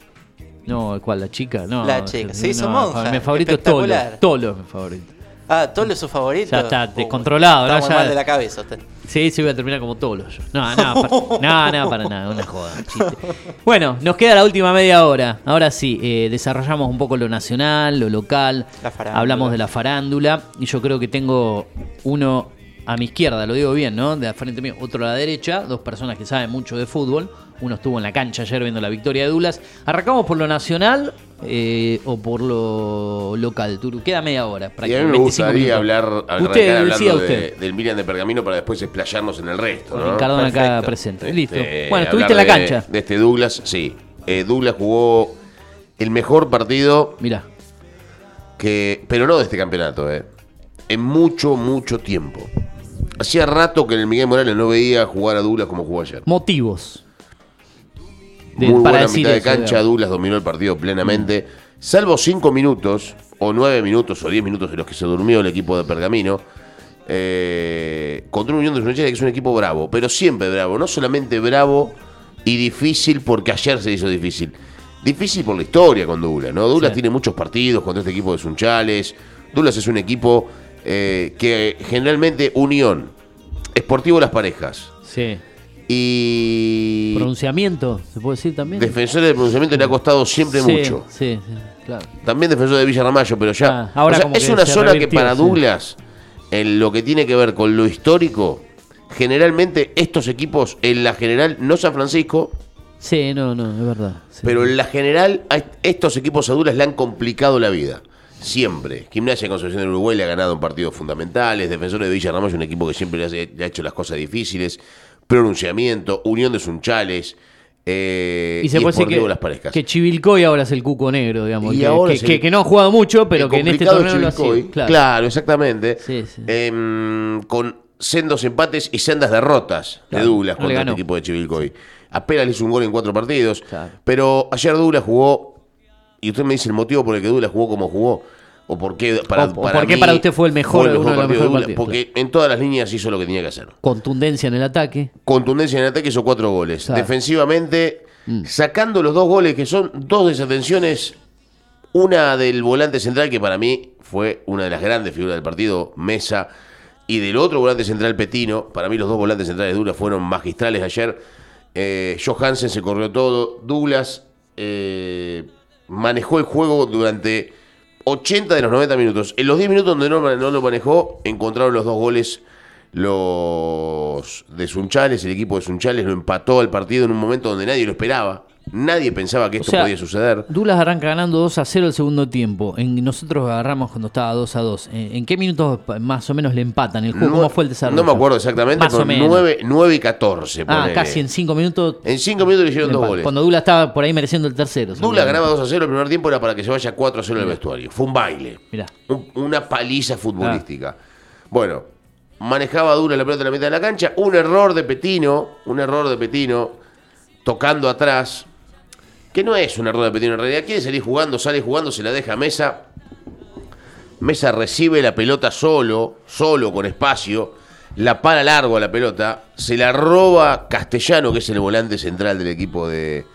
No, ¿cuál? ¿La chica? No. La chica, se no, hizo monja, Mi favorito es Tolo. Tolo es mi favorito. Ah, Tolo es su favorito. Ya está descontrolado, ¿no? Ya- mal de la cabeza usted. Sí, sí, voy a terminar como Tolo yo. No, no, para, no, no, para nada, una joda, chiste. Bueno, nos queda la última media hora. Ahora sí, eh, desarrollamos un poco lo nacional, lo local. La farándula. Hablamos de la farándula. Y yo creo que tengo uno a mi izquierda, lo digo bien, ¿no? De la frente mío, otro a la derecha. Dos personas que saben mucho de fútbol. Uno estuvo en la cancha ayer viendo la victoria de Dulas. ¿Arrancamos por lo nacional eh, o por lo local? Turu? Queda media hora. Y a mí me 25 gustaría hablar, Usted, hablando de- del Miriam de Pergamino para después explayarnos en el resto. Con ¿no? Ricardo acá presente. Este, Listo. Bueno, estuviste en la cancha. De este Douglas, sí. Eh, Douglas jugó el mejor partido Mirá. que, pero no de este campeonato, eh, en mucho, mucho tiempo. Hacía rato que el Miguel Morales no veía jugar a Douglas como jugó ayer. Motivos. De- Muy para buena decir mitad de eso, cancha, digamos. Douglas dominó el partido plenamente, salvo cinco minutos, o nueve minutos, o diez minutos de los que se durmió el equipo de Pergamino, eh, contra un Unión de Sunchales que es un equipo bravo, pero siempre bravo, no solamente bravo y difícil porque ayer se hizo difícil, difícil por la historia con Douglas, ¿no? Douglas Sí. tiene muchos partidos contra este equipo de Sunchales, Douglas es un equipo eh, que generalmente Unión, Esportivo Las Parejas Sí. Y Pronunciamiento, ¿se puede decir también? defensores del pronunciamiento le ha costado siempre Sí, mucho. Sí, sí, claro. También defensor de Villa Ramallo, pero ya. Ah, ahora o sea, como es una zona que para. Douglas, en lo que tiene que ver con lo histórico, generalmente estos equipos, en la general, no San Francisco, Sí, no, no, es verdad. pero en la general, a estos equipos a Douglas le han complicado la vida. Siempre. Gimnasia de Concepción del Uruguay le ha ganado en partidos fundamentales. Defensores de Villa Ramallo, un equipo que siempre le, hace- le ha hecho las cosas difíciles. Pronunciamiento, Unión de Sunchales. Eh, y se puede decir que, Las Parejas. que Chivilcoy ahora es el cuco negro, digamos. Y que, ahora que, el- no ha jugado mucho, pero que en este torneo lo ha sido. Chivilcoy. Claro. Claro. exactamente. Sí, sí. Em, con sendos empates y sendas derrotas Claro, de Douglas contra este equipo de Chivilcoy. Apenas le hizo un gol en cuatro partidos. Claro. Pero ayer Douglas jugó, y usted me dice el motivo por el que Douglas jugó como jugó. O por qué para, O- o por qué para usted fue el mejor, uno de los partido mejores Douglas, partidos, Porque en todas las líneas hizo lo que tenía que hacer. Contundencia en el ataque. Contundencia en el ataque hizo cuatro goles. Claro. Defensivamente, Mm. sacando los dos goles que son dos desatenciones. Una del volante central, que para mí fue una de las grandes figuras del partido, Mesa. Y del otro volante central, Petino. Para mí los dos volantes centrales duras fueron magistrales ayer. Eh, Johansen se corrió todo. Douglas eh, manejó el juego durante 80 de los 90 minutos. En los 10 minutos donde no, no lo manejó, encontraron los dos goles los de Sunchales. El equipo de Sunchales lo empató al partido en un momento donde nadie lo esperaba. Nadie pensaba que O esto sea, podía suceder. Dulas arranca ganando 2 a 0 el segundo tiempo. En, nosotros agarramos cuando estaba 2 a 2. ¿En, en qué minutos más o menos le empatan el juego? ¿Cómo Nue- fue el desarrollo? No me acuerdo exactamente, Más o pero menos. 9, 9 y 14. Ah, ponele. casi en 5 minutos. En 5 minutos le hicieron dos goles. Cuando Dulas estaba por ahí mereciendo el tercero. Dula seguramente. ganaba 2 a 0 el primer tiempo, era para que se vaya 4 a 0 el vestuario. Fue un baile. Mirá. Un- una paliza futbolística. Bueno, manejaba Dula la pelota en la mitad de la cancha. Un error de Petino, un error de Petino, tocando atrás. Que no es un error de Petino en realidad, quiere salir jugando, sale jugando, se la deja a Mesa. Mesa recibe la pelota solo, solo, con espacio, la para largo a la pelota, se la roba Castellano, que es el volante central del equipo de,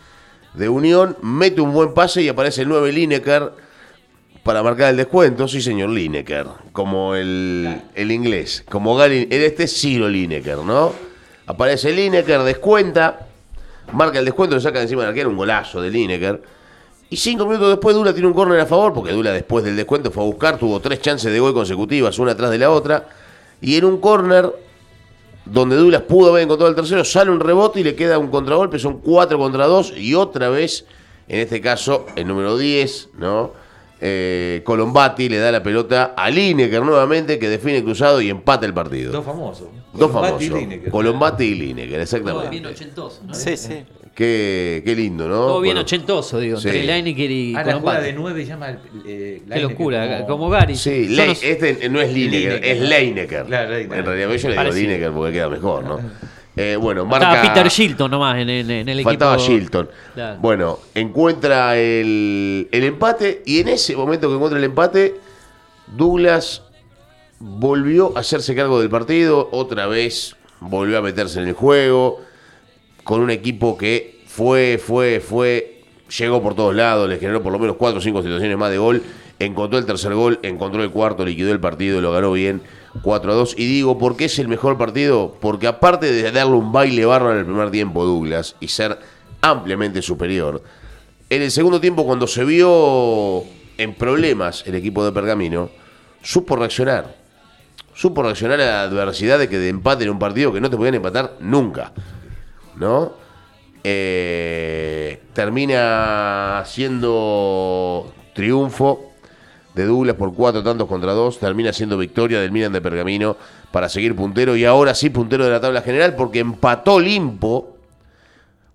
de Unión, mete un buen pase y aparece el 9 Lineker para marcar el descuento. Sí, señor Lineker, como el, el inglés, como Gary, este es Ciro Lineker, ¿no? Aparece Lineker, descuenta, marca el descuento, le saca de encima del arquero un golazo de Lineker. Y cinco minutos después Dula tiene un córner a favor, porque Dula después del descuento fue a buscar, tuvo tres chances de gol consecutivas, una atrás de la otra. Y en un córner, donde Dulas pudo haber encontrado el tercero, sale un rebote y le queda un contragolpe, son cuatro contra dos. Y otra vez, en este caso, el número 10, ¿no? Eh, Colombati le da la pelota a Lineker nuevamente, que define cruzado y empata el partido. Dos famosos. Dos Colombati y famosos. Lineker. Colombati y Lineker, Todo exactamente. bien ochentoso, ¿no? Sí, sí. Qué, qué lindo, ¿no? Todo bien Bueno, ochentoso, digo, Sí. entre Lineker y Ah, la Colombati. de 9 llama. eh, Qué Lineker locura, como, Gary. Sí, Son Le- los- este no es Lineker, Lineker. es Leineker. Claro, Lineker. En realidad yo le digo Parecido. Lineker porque queda mejor, ¿no? Eh, bueno, Estaba marca... Peter Shilton nomás en, en- en el Faltaba equipo. Shilton. Claro. Bueno, encuentra el, el empate y en ese momento que encuentra el empate, Douglas volvió a hacerse cargo del partido, otra vez volvió a meterse en el juego, con un equipo que fue, fue, fue, llegó por todos lados, le generó por lo menos cuatro o cinco situaciones más de gol, encontró el tercer gol, encontró el cuarto, liquidó el partido, lo ganó bien 4 a 2. Y digo, ¿por qué es el mejor partido? Porque aparte de darle un baile bárbaro en el primer tiempo Douglas y ser ampliamente superior, en el segundo tiempo cuando se vio en problemas el equipo de Pergamino, supo reaccionar. Supo reaccionar a la adversidad de que de empate en un partido que no te podían empatar nunca. ¿No? Eh, termina siendo triunfo de Douglas por cuatro tantos contra dos. Termina siendo victoria del Milan de Pergamino para seguir puntero y ahora sí puntero de la tabla general porque empató Limpo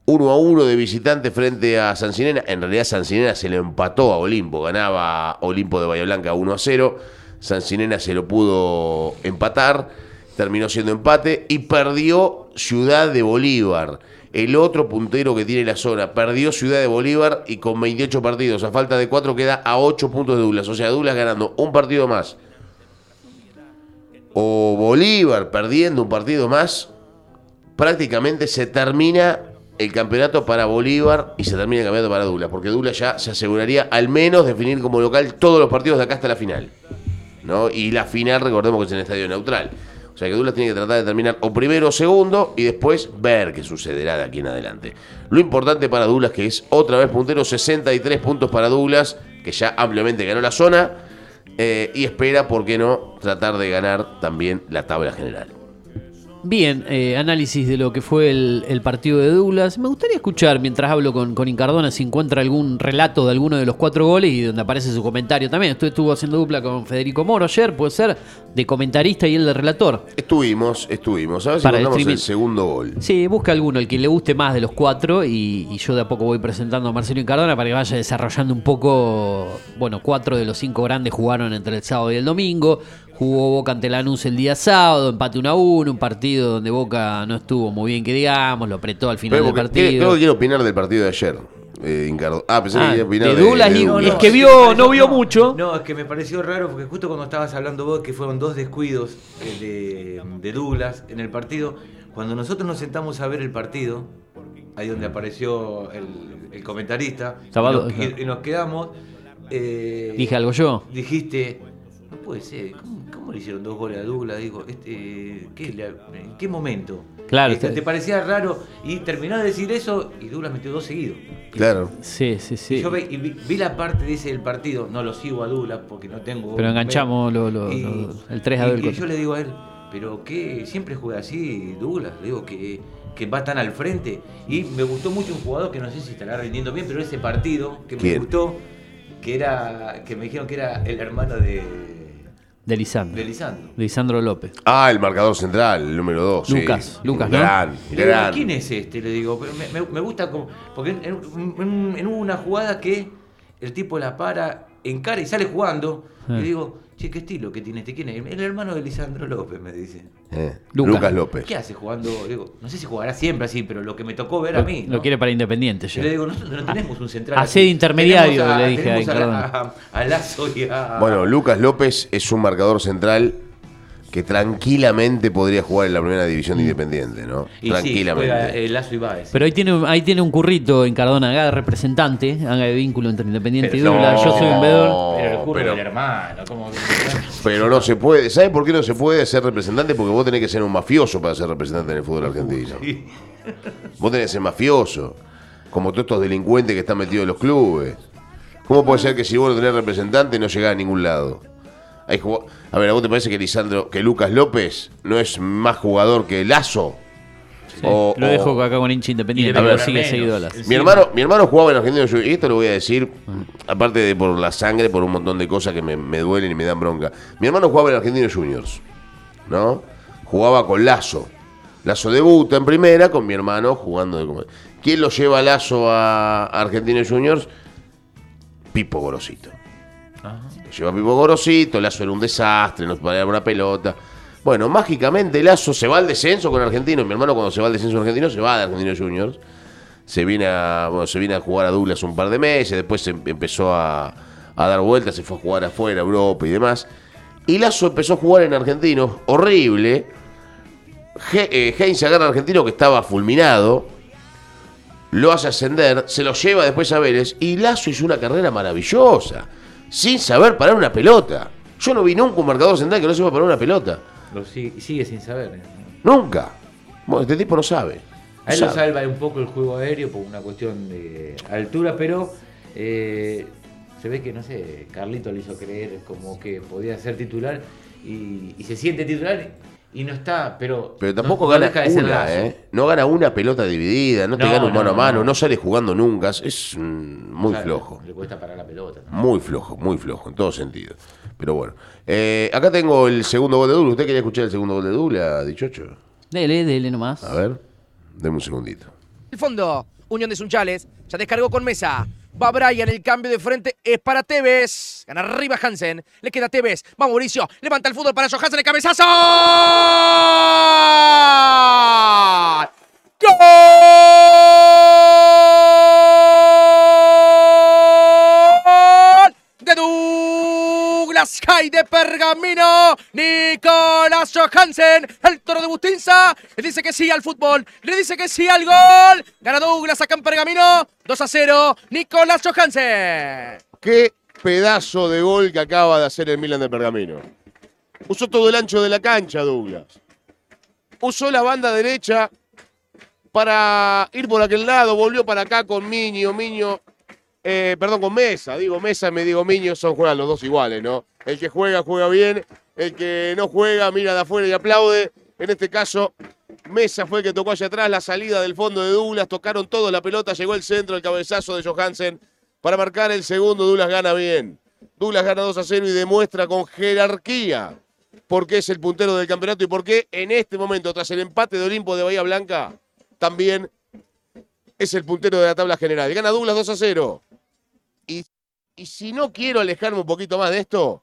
1 a 1 de visitante frente a Sancinena. En realidad Sancinena se lo empató a Olimpo, ganaba Olimpo de Bahía Blanca 1 a 0. Sancinena se lo pudo empatar, terminó siendo empate y perdió Ciudad de Bolívar. El otro puntero que tiene la zona perdió Ciudad de Bolívar y con 28 partidos, a falta de 4 queda a 8 puntos de Douglas. O sea, Douglas ganando un partido más. O Bolívar perdiendo un partido más, prácticamente se termina el campeonato para Bolívar y se termina el campeonato para Douglas, porque Douglas ya se aseguraría al menos definir como local todos los partidos de acá hasta la final. ¿No? Y la final, recordemos que es en estadio neutral. O sea que Douglas tiene que tratar de terminar o primero o segundo y después ver qué sucederá de aquí en adelante. Lo importante para Douglas, que es otra vez puntero, 63 puntos para Douglas, que ya ampliamente ganó la zona eh, y espera, ¿por qué no?, tratar de ganar también la tabla general. Bien, eh, análisis de lo que fue el, el partido de Douglas. Me gustaría escuchar, mientras hablo con, con Incardona, si encuentra algún relato de alguno de los cuatro goles y donde aparece su comentario también. Usted estuvo haciendo dupla con Federico Moro ayer, puede ser, de comentarista y él de relator. Estuvimos, estuvimos. A ver si Para el el, segundo gol. Sí, busca alguno, el que le guste más de los cuatro y, y yo de a poco voy presentando a Marcelo Incardona para que vaya desarrollando un poco, bueno, cuatro de los cinco grandes jugaron entre el sábado y el domingo, jugó Boca ante Lanús el día sábado, empate 1 a 1, un partido donde Boca no estuvo muy bien que digamos, lo apretó al final Pero del porque- creo partido. que quiero opinar del partido de ayer, eh, Incardo. Ah, pensé que Ah, quería opinar de de, Douglas y- Douglas. y es que vio- pareció- no vio mucho. No, es que me pareció raro porque justo cuando estabas hablando vos que fueron dos descuidos eh, de, de Douglas en el partido, cuando nosotros nos sentamos a ver el partido, ahí donde apareció el, el comentarista, y Sábado, nos, y nos quedamos. eh, Dije algo yo. Dijiste, no puede ser, ¿cómo, cómo le hicieron dos goles a Douglas? Digo, este, ¿qué, le- ¿en qué momento? Claro, Este, te parecía raro y terminó de decir eso y Douglas metió dos seguidos. Claro. Sí, sí, Y sí. yo y vi, vi la parte de ese del partido, no lo sigo a Douglas porque no tengo. Pero enganchamos lo- lo- Y- lo- el 3 a y- 2 del Y, yo le digo a él, ¿pero qué? Siempre juega así Douglas. Le digo que, que va tan al frente. Y me gustó mucho un jugador que no sé si estará rindiendo bien, pero ese partido que me ¿Quién? gustó, que era que me dijeron que era el hermano de, De Lisandro. de Lisandro. Lisandro López. Ah, el marcador central, el número 2. Lucas, Lucas, ¿no? Gran, Le digo, gran. ¿Quién es este? Le digo, me, gusta como. Porque en, en- en- en una jugada que el tipo la para, encara y sale jugando. Ah. Le digo, che, ¿qué estilo que tiene este? ¿Quién es? El hermano de Lisandro López, me dice. Eh, Lucas. Lucas López. ¿Qué hace jugando? Digo, no sé si jugará siempre así, pero lo que me tocó ver a mí. lo ¿no? quiere para Independiente Y ya. le digo, nosotros no tenemos un central. Así. de intermediario, Tenemos le dije a a, a Lazo y a. Bueno, Lucas López es un marcador central que tranquilamente podría jugar en la primera división de Independiente, ¿no? y sí, juega, eh, Lazo y Báez. Pero ahí tiene, ahí tiene un currito en Cardona, haga de representante, haga de vínculo entre Independiente y Dula. no, Yo soy un vedor. pero el curro pero- del hermano, ¿cómo? Pero no se puede. ¿Sabes por qué no se puede ser representante? Porque vos tenés que ser un mafioso para ser representante en el fútbol argentino. Vos tenés que ser mafioso. Como todos estos delincuentes que están metidos en los clubes. ¿Cómo puede ser que si vos no tenés representante no llegás a ningún lado? Hay a ver, ¿a vos te parece que Lisandro, que Lucas López no es más jugador que Lazo? O- Lo o- dejo acá con hincha Independiente, pero sigue seguido las. Mi hermano, mi hermano jugaba en Argentino Juniors, y esto lo voy a decir, aparte de por la sangre, por un montón de cosas que me, me duelen y me dan bronca. Mi hermano jugaba en Argentino Juniors, ¿no? Jugaba con Lazo. Lazo debuta en primera con mi hermano jugando de ¿Quién lo lleva a Lazo a Argentino Juniors? Pipo Gorosito. Lleva Pipo Gorosito, Lazo era un desastre, nos paraba una pelota. Bueno, mágicamente Lazo se va al descenso con Argentino. Mi hermano cuando se va al descenso Argentino se va de Argentino Juniors se viene a, se viene a jugar a Douglas un par de meses, después se em- empezó a, dar vueltas, se fue a jugar afuera, Europa y demás. Y Lazo empezó a jugar en Argentino, horrible. Eh, Heinz agarra a Argentino que estaba fulminado, lo hace ascender, se lo lleva después a Vélez y Lazo hizo una carrera maravillosa, sin saber parar una pelota. Yo no vi nunca un marcador central que no sepa parar una pelota. Lo sigue, sigue sin saber. ¿eh? Nunca. Bueno, este tipo no sabe. A él lo salva un poco el juego aéreo por una cuestión de altura, pero eh, se ve que, no sé, Carlito le hizo creer como que podía ser titular y, y se siente titular y no está, pero. Pero tampoco no- no gana deja de ser una. ¿eh? No gana una pelota dividida, no te No, gana un no, mano a mano, no, no. sale jugando nunca. Es muy O sea, flojo. Le cuesta parar la pelota. ¿no? Muy flojo, muy flojo, en todo sentido. Pero bueno. Eh, acá tengo el segundo gol de Dula. ¿Usted quería escuchar el segundo gol de Dula, dichocho? Dele, dele nomás. A ver, deme un segundito. El fondo, Unión de Sunchales, ya descargó con Mesa. Va Brian, el cambio de frente es para Tevez. Gana arriba Hansen, le queda Tevez. Va Mauricio, levanta el fútbol para Johansen, el cabezazo. ¡Gol! High de Pergamino. Nicolás Johansen, el toro de Bustinza. Le dice que sí al fútbol. Le dice que sí al gol. Gana Douglas acá en Pergamino. 2 a 0. Nicolás Johansen. Qué pedazo de gol que acaba de hacer el Milan de Pergamino. Usó todo el ancho de la cancha, Douglas. Usó la banda derecha para ir por aquel lado, volvió para acá con Miño, Miño, eh, perdón, con Mesa, digo Mesa, me digo Miño, son juegan los dos iguales, ¿no? El que juega, juega bien, el que no juega, mira de afuera y aplaude. En este caso, Mesa fue el que tocó hacia atrás la salida del fondo de Douglas, tocaron todo la pelota, llegó el centro, el cabezazo de Johansen para marcar el segundo, Douglas gana bien. Douglas gana 2 a 0 y demuestra con jerarquía por qué es el puntero del campeonato y por qué en este momento, tras el empate de Olimpo de Bahía Blanca, también es el puntero de la tabla general. Gana Douglas 2 a 0. Y, si no quiero alejarme un poquito más de esto,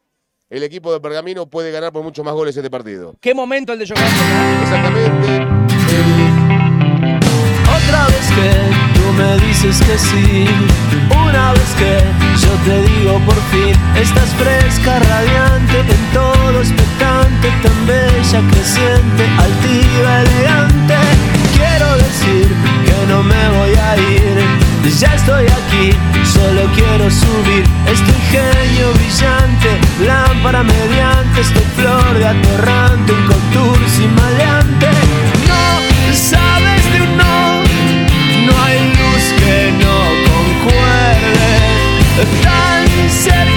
el equipo de Pergamino puede ganar por muchos más goles este partido. Qué momento el de Johansen. Exactamente. el- Otra vez que tú me dices que sí, una vez que yo te digo por fin, estás fresca, radiante, en todo expectante, tan bella, creciente, altiva, elegante. Quiero decir que no me voy a ir, ya estoy aquí, solo quiero subir. Este ingenio brillante, lámpara mediante, esta flor de atorrante, un contour sin maleante. No sabes de un no, no hay luz que no concuerde. Tan cerca.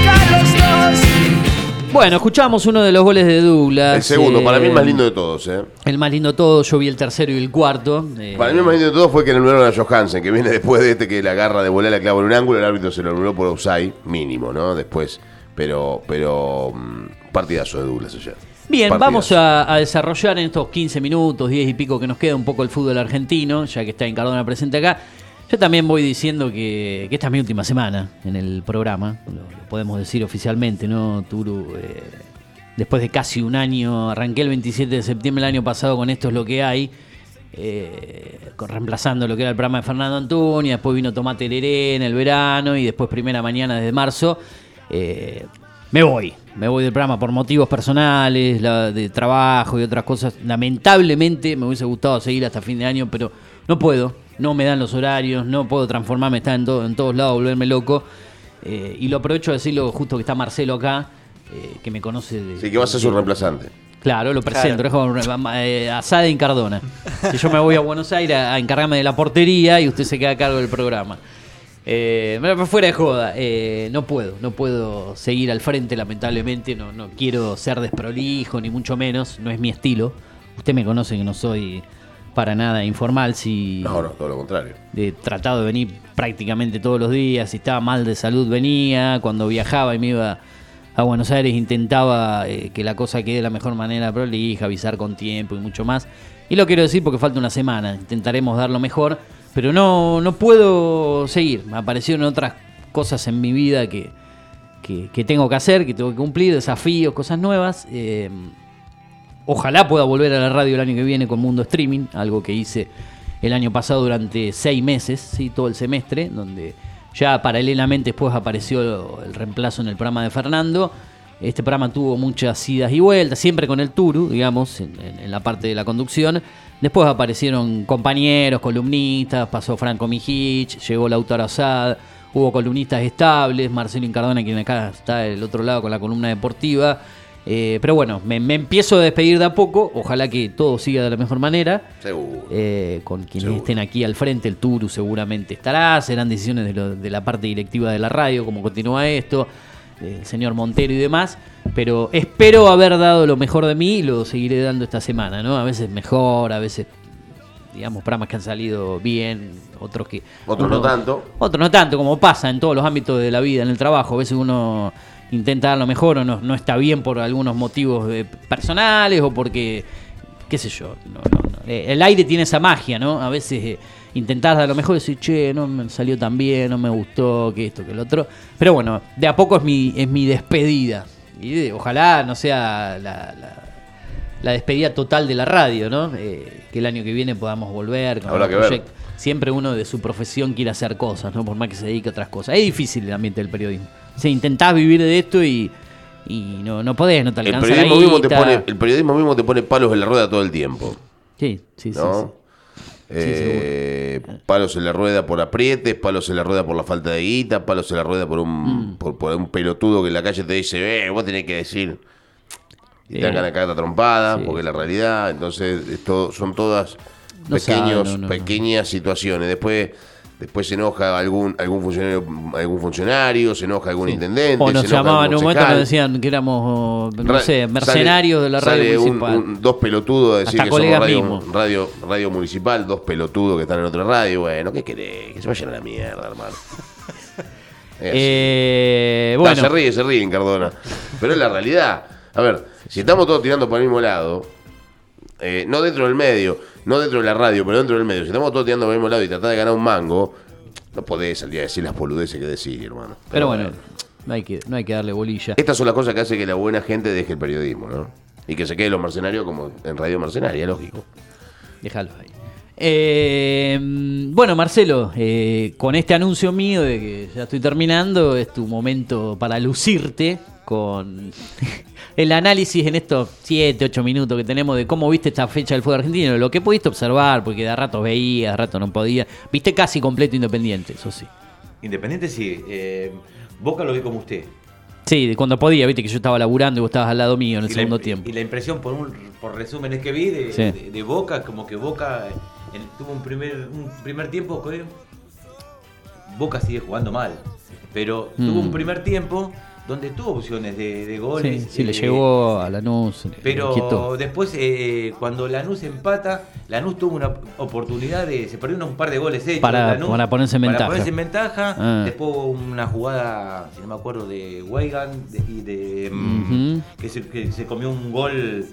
Bueno, escuchamos uno de los goles de Douglas. El segundo, eh, para mí el más lindo de todos, ¿eh? El más lindo de todo, yo vi el tercero y el cuarto. eh, Para mí el más lindo de todos fue que le anularon a Johansen, que viene después de este que la agarra de volar la clava en un ángulo, el árbitro se lo anuló por offside, mínimo, ¿no? Después, pero, pero mm, partidazo de Douglas ayer. Bien, Partidazo. vamos a, a desarrollar en estos 15 minutos, 10 y pico que nos queda un poco el fútbol argentino, ya que está en Cardona presente acá. Yo también voy diciendo que, que esta es mi última semana en el programa, lo, podemos decir oficialmente, ¿no, Turu? Eh, después de casi un año, arranqué el 27 de septiembre del año pasado con Esto es lo que hay, eh, reemplazando lo que era el programa de Fernando Antuña, después vino Tomate Leré en el verano y después primera mañana desde marzo. Eh, me voy, me voy del programa por motivos personales, la- de trabajo y otras cosas. Lamentablemente me hubiese gustado seguir hasta fin de año, pero no puedo, no me dan los horarios, no puedo transformarme, estar en, todo- en todos lados, volverme loco. Eh, y lo aprovecho de decirlo justo que está Marcelo acá, eh, que me conoce de... Sí, que va a ser su reemplazante. Claro, lo presento, es como eh, asada en Cardona. Si yo me voy a Buenos Aires a, a encargarme de la portería y usted se queda a cargo del programa. Eh, fuera de joda, eh, no puedo, no puedo seguir al frente, lamentablemente. No, no quiero ser desprolijo, ni mucho menos, no es mi estilo. Usted me conoce que no soy para nada informal. Si No, no, todo lo contrario. he tratado de venir prácticamente todos los días. Si estaba mal de salud, venía. Cuando viajaba y me iba a Buenos Aires, intentaba eh, que la cosa quede de la mejor manera prolija, avisar con tiempo y mucho más. Y lo quiero decir porque falta una semana. Intentaremos dar lo mejor. Pero no, no puedo seguir. Me aparecieron otras cosas en mi vida que, que, que tengo que hacer, que tengo que cumplir, desafíos, cosas nuevas. Eh, Ojalá pueda volver a la radio el año que viene con Mundo Streaming, algo que hice el año pasado durante seis meses, ¿sí? todo el semestre, donde ya paralelamente después apareció el reemplazo en el programa de Fernando. Este programa tuvo muchas idas y vueltas, siempre con el Turu, digamos, en, la parte de la conducción. Después aparecieron compañeros, columnistas, pasó Franco Mijich, llegó Lautaro Asad, hubo columnistas estables, Marcelo Incardona, quien acá está del otro lado con la columna deportiva. Eh, pero bueno, me, me empiezo a despedir de a poco. Ojalá que todo siga de la mejor manera. Seguro. Eh, con quienes Seguro. estén aquí al frente, el Turu seguramente estará. Serán decisiones de, lo- de la parte directiva de la radio, cómo continúa esto, el señor Montero y demás. Pero espero haber dado lo mejor de mí y lo seguiré dando esta semana, ¿no? A veces mejor, a veces, digamos, programas que han salido bien, otros que. Otros no tanto. Otros no tanto, como pasa en todos los ámbitos de la vida, en el trabajo. A veces uno intenta dar lo mejor o no, no está bien por algunos motivos eh, personales o porque, qué sé yo. no, no, no. Eh, El aire tiene esa magia, ¿no? A veces eh, intentás dar lo mejor y decís, che, no me salió tan bien, no me gustó, que esto, que el otro. Pero bueno, de a poco es mi, es mi despedida. Y de- ojalá no sea la, la- la despedida total de la radio, ¿no? Eh, que el año que viene podamos volver con Habrá que ver. Siempre uno de su profesión quiere hacer cosas, ¿no? Por más que se dedique a otras cosas. Es difícil el ambiente del periodismo. O sea, intentás vivir de esto y, y no, no podés, no te El alcanza periodismo, la mismo te pone, el periodismo mismo te pone palos en la rueda todo el tiempo. Sí, sí, sí, ¿no? sí. Eh, palos en la rueda por aprietes, palos en la rueda por la falta de guita, palos en la rueda por Mm. un, por, por un pelotudo que en la calle te dice, eh, vos tenés que decir. Y te dan Sí. ganas de cagarte a trompada, porque es la realidad. Entonces, esto son todas No pequeños, sabe, no. pequeñas situaciones. Después. Después se enoja algún algún funcionario, algún funcionario, se enoja algún intendente. O nos se llamaban en un momento nos decían que éramos, no sé, sale- mercenarios de la radio un- municipal. un- dos pelotudos a decir Hasta que somos radio, radio, radio municipal, dos pelotudos que están en otra radio. Bueno, ¿qué querés? Que se vayan a la mierda, hermano. Es así. Eh, Ah, bueno, se ríe, se ríe, Cardona. Pero es la realidad. A ver, si estamos todos tirando para el mismo lado, eh, no dentro del medio, no dentro de la radio, pero dentro del medio, si estamos todos tirando para el mismo lado y tratar de ganar un mango, no podés salir a decir las boludeces que decir, hermano. pero bueno, no hay, que, no hay que darle bolilla. Estas son las cosas que hace que la buena gente deje el periodismo, ¿no? Y que se quede los mercenarios como en Radio Mercenaria, lógico. Déjalo ahí. Eh, bueno, Marcelo, eh, con este anuncio mío de que ya estoy terminando, es tu momento para lucirte con el análisis en estos 7, 8 minutos que tenemos de cómo viste esta fecha del fútbol argentino, lo que pudiste observar, porque de a rato veías, de a rato no podías. Viste casi completo independiente, eso sí. Independiente sí. eh, Boca lo vi como usted. Sí, de cuando podía, viste que yo estaba laburando y vos estabas al lado mío en el Y segundo tiempo. Y la impresión por, un, por resúmenes que vi de, Sí. de- de Boca, como que Boca tuvo un primer, un primer tiempo, creo. Boca sigue jugando mal, pero Mm. tuvo un primer tiempo donde tuvo opciones de, de goles. Sí, sí, le eh, llegó a Lanús. Pero quitó. después, eh, cuando Lanús empata, Lanús tuvo una oportunidad de. Se perdió un par de goles hechos. Para- Lanús, para ponerse en ventaja. Para ponerse en ventaja. Ah. Después hubo una jugada, si no me acuerdo, de Weigan de- y de. mm, que, se, que se comió un gol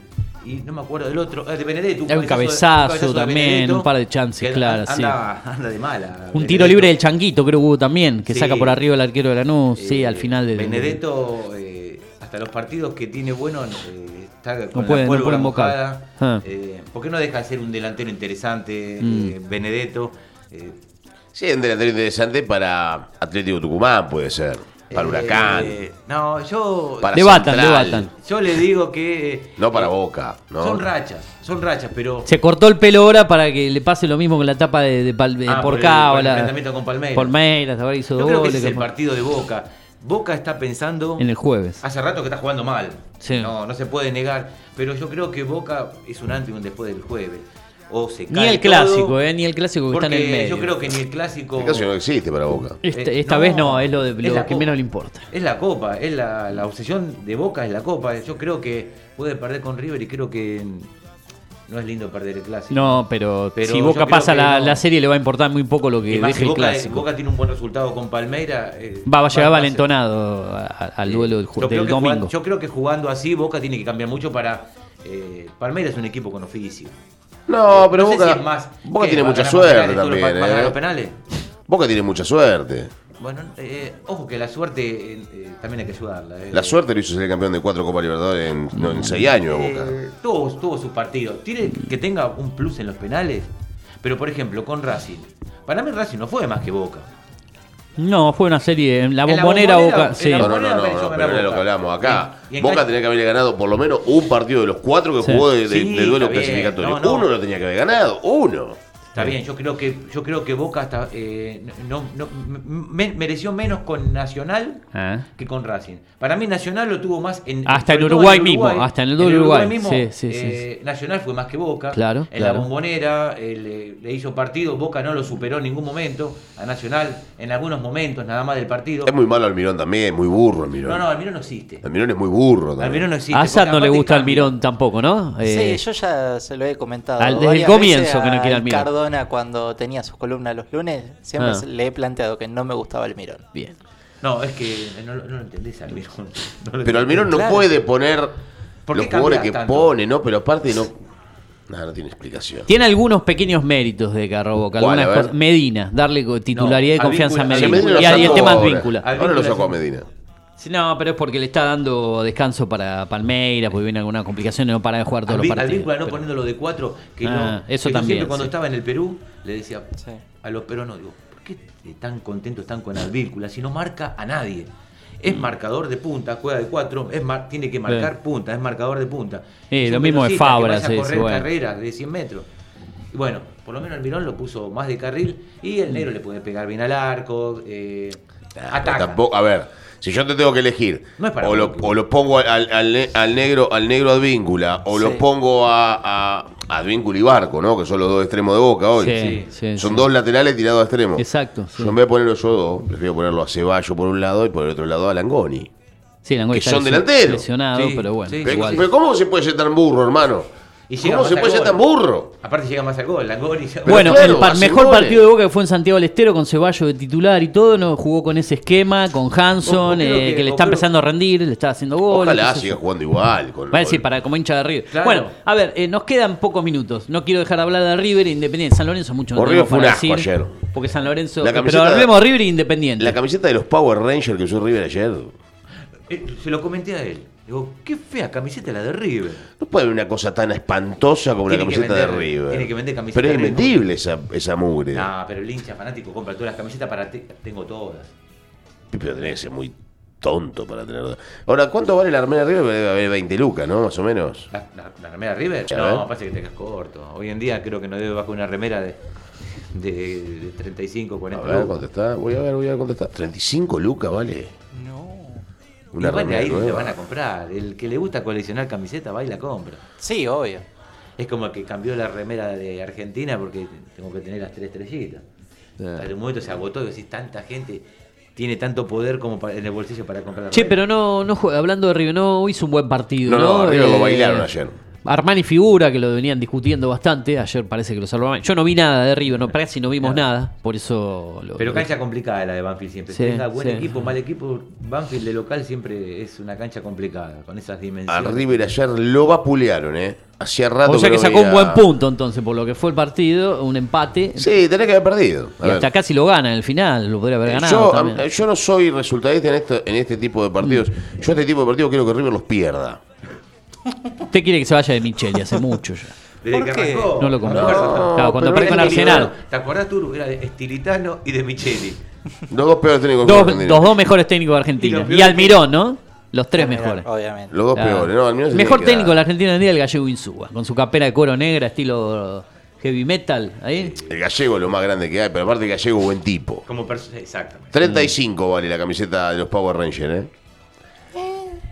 y no me acuerdo del otro, eh, de Benedetto. Hay un cabezazo también, un par de chances claras, Anda, anda de mala. Un Benedetto. tiro libre del Changuito, creo que hubo también, que Sí. saca por arriba el arquero de Lanús, sí, Eh, al final del. Benedetto, eh, hasta los partidos que tiene bueno, eh, está con No puede- la no pólvora puede invocar. mojada. Ah. Eh, ¿Por qué no deja de ser un delantero interesante, Mm. eh, Benedetto? Eh, Sí, un delantero interesante para Atlético Tucumán, puede ser. Para eh, Huracán. no, yo, Para Debatan, Central. debatan. yo le digo que. No para eh, Boca, ¿no? Son rachas, son rachas, pero. Se cortó el pelo ahora para que le pase lo mismo con la tapa de, de, de Ah, por Cábala. con Palmeiras. Palmeiras, ahora hizo Yo dos creo que ese es el partido de Boca. Boca está pensando. En el jueves. Hace rato que está jugando mal. Sí. No, no se puede negar. Pero yo creo que Boca es un antes y un después del jueves. O se Ni cae el clásico, todo, eh, ni el clásico que está en el porque medio. Yo creo que ni el clásico. El caso no existe para Boca. Esta, Eh, esta no, vez no, es lo, de, lo que Copa. menos le importa. Es la Copa, es la, la obsesión de Boca, es la Copa. Yo creo que puede perder con River y creo que no es lindo perder el clásico. No, pero, Pero si Boca pasa la, no. la serie le va a importar muy poco lo que deje si el Boca, clásico. Boca tiene un buen resultado con Palmeira. eh, Va, va a llegar valentonado al duelo del, Yo del que jugando- domingo. yo creo que jugando así Boca tiene que cambiar mucho para... Eh, Palmeiras es un equipo con oficio. No, pero no sé Boca, si es más. Boca tiene ¿Va a mucha suerte penales también. va a ganar ¿eh? los penales? Boca tiene mucha suerte. Bueno, eh, ojo que la suerte eh, eh, también hay que ayudarla. La suerte lo hizo ser campeón de cuatro Copas Libertadores en, no, en seis años, Boca. Tuvo, tuvo sus partidos. Tiene que tenga un plus en los penales. Pero por ejemplo, con Racing. Para mí Racing no fue más que Boca. No, fue una serie. En la bombonera, Bombonera, Boca. Sí. No, no, no, no, pero era lo que hablamos acá. Boca tenía que haberle ganado por lo menos un partido de los cuatro que Sí. jugó de, de- Sí, de duelo clasificatorio. No, no. Uno lo tenía que haber ganado, uno. Está bien, yo creo que yo creo que Boca hasta eh, no, no- me- mereció menos con Nacional Ah. que con Racing. Para mí Nacional lo tuvo más en Hasta en Uruguay mismo, hasta en el doble Uruguay. mismo, Sí, sí, sí, eh, Nacional fue más que Boca. Claro, En claro. la Bombonera eh, le, le hizo partido, Boca no lo superó en ningún momento a Nacional en algunos momentos nada más del partido. Es muy malo Almirón también, muy burro Almirón. No, no, Almirón no existe. Almirón es muy burro también. Almirón no existe. A Assad no le gusta. Almirón tampoco, ¿no? Eh, sí, yo ya se lo he comentado. al- desde el comienzo que no quiere Almirón. Cuando tenía sus columnas los lunes, siempre Ah. le he planteado que no me gustaba Almirón. Bien. No, es que no, no lo entendés Almirón. No lo Pero Almirón no Claro. puede poner ¿Por qué los jugadores que tanto? pone, ¿no? Pero aparte no. Nada, no tiene explicación. Tiene algunos pequeños méritos de Carroboca. Medina, darle titularidad No, y confianza a Medina. Y, el tema ahora. Advíncula. Ahora lo sacó a Medina. Sí, No, pero es porque le está dando descanso para Palmeiras, porque viene alguna complicación y no para de jugar todos los Adví- partidos. Advíncula no Pero- poniéndolo de cuatro, que Ah, no. eso que también, siempre cuando sí. estaba en el Perú le decía Sí. a los peruanos, digo, ¿por qué tan contentos están con Advíncula si no marca a nadie? Es marcador de punta, juega de cuatro, es mar- tiene que marcar Sí. punta, es marcador de punta. Lo mismo de Fabra, sí, correr sí, bueno. carreras de 100 metros. Y bueno, por lo menos Almirón lo puso más de carril y el negro le puede pegar bien al arco, eh, Pero ataca. tampoco- a ver, si yo te tengo que elegir, No es para o, lo, o lo pongo al, al ne- al negro al negro Advíncula, o lo Sí. pongo a, a Advíncula y Barco, ¿no? Que son los dos extremos de Boca hoy. Sí, sí, son sí. dos laterales tirados a extremos. Exacto. sí. Yo en vez de ponerlo yo dos, prefiero ponerlo a Ceballos por un lado y por el otro lado a Langoni. Sí, Langoy que está son delanteros. lesionado, Sí, pero bueno. sí, Pero, igual. pero ¿cómo se puede ser tan burro, hermano? Y llega ¿Cómo más se al puede ser gol. tan burro? Aparte llega más al gol, Langoni. Pero Bueno, claro, el pa- mejor goles. partido de Boca que fue en Santiago del Estero con Ceballos de titular y todo, no jugó con ese esquema, con Hanson, eh, que- que le está creo- empezando a rendir, le está haciendo goles. Ojalá siga jugando igual. Con, Va a decir, con- para como hincha de River. Claro. Bueno, a ver, eh, nos quedan pocos minutos. No quiero dejar de hablar de River e Independiente. San Lorenzo mucho no Por River tenemos fue un para asco decir, ayer. Porque San Lorenzo. La pero hablemos de River e Independiente. La camiseta de los Power Rangers que usó River ayer. Eh, se lo comenté a él. Digo, qué fea camiseta la de River. No puede haber una cosa tan espantosa como una camiseta de River. tiene que vender camiseta Pero es invendible esa, esa mugre. No, pero el hincha fanático compra todas las camisetas para. te- tengo todas. Pero tenés que ser muy tonto para tenerlo. Ahora, ¿cuánto vale la armera de River? Debe haber 20 lucas, ¿no? Más o menos. ¿La, la, la remera River? A ver. No, parece que te quedas corto. Hoy en día creo que no debe bajar una remera de, de, de 35, A 40 ver, lucas. ¿cuánto está? Voy a ver, voy a está. 35 lucas vale. Una te nueva. van a comprar. El que le gusta coleccionar camisetas va y la compra. Sí, obvio. Es como el que cambió la remera de Argentina porque tengo que tener las tres estrellitas. Ah. En un momento se agotó y decís, tanta gente tiene tanto poder como para- en el bolsillo para comprar la Che, remera. pero no, no juega- hablando de River, no hizo un buen partido. No, No, lo Eh, bailaron ayer. Armani figura, que lo venían discutiendo bastante. Ayer parece que lo salvaron. Yo no vi nada de River, no, casi no vimos nada. Por eso. Lo, Pero lo- cancha complicada la de Banfield siempre. Sí, Tenga buen sí. equipo, mal equipo, Banfield de local siempre es una cancha complicada, con esas A dimensiones. River ayer lo vapulearon, ¿eh? Hacía rato O sea que no sacó un buen punto entonces, por lo que fue el partido, un empate. Sí, tenés que haber perdido. A y ver. hasta casi lo gana en el final, lo podría haber ganado. Yo, también. am- yo no soy resultadista en, esto, en este tipo de partidos. Yo este tipo de partidos quiero que River los pierda. Usted quiere que se vaya de Micheli hace mucho ya. Desde ¿Por que qué? arrancó. No lo compró. Cuando Claro, arrancó. cuando perdió con es Arsenal. ¿Te acordás, Turu? Era de Estilitano y de Micheli. Los dos peores técnicos Dos, Argentina. los dos mejores técnicos de Argentina. Y los Y, peores Almirón, ¿no? Los tres mejores. Obviamente. Los dos Claro. peores. No, Almirón se Mejor tiene que técnico de la. Argentina hoy en día el gallego Insúa, con su capera de cuero negra, estilo heavy metal. Ahí. El gallego es lo más grande que hay, pero aparte el gallego buen tipo. Como perso- Exactamente. 35 vale la camiseta de los Power Rangers, ¿eh?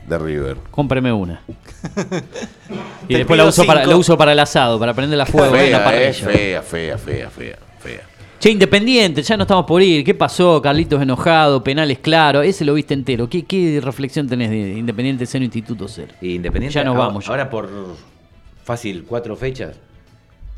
De River. Cómpreme una. y Te después la uso, para, cinco. la uso para el asado, para prenderla a fuego en la Fea, parrilla. eh, fea, fea, fea, fea, fea. Che, Independiente, ya no estamos por ir. ¿Qué pasó? Carlitos enojado, penales claro. Ese lo viste entero. ¿Qué, qué reflexión tenés de Independiente Cero Instituto Cero? Y Independiente Ya nos ahora- vamos, ya. Ahora por fácil cuatro fechas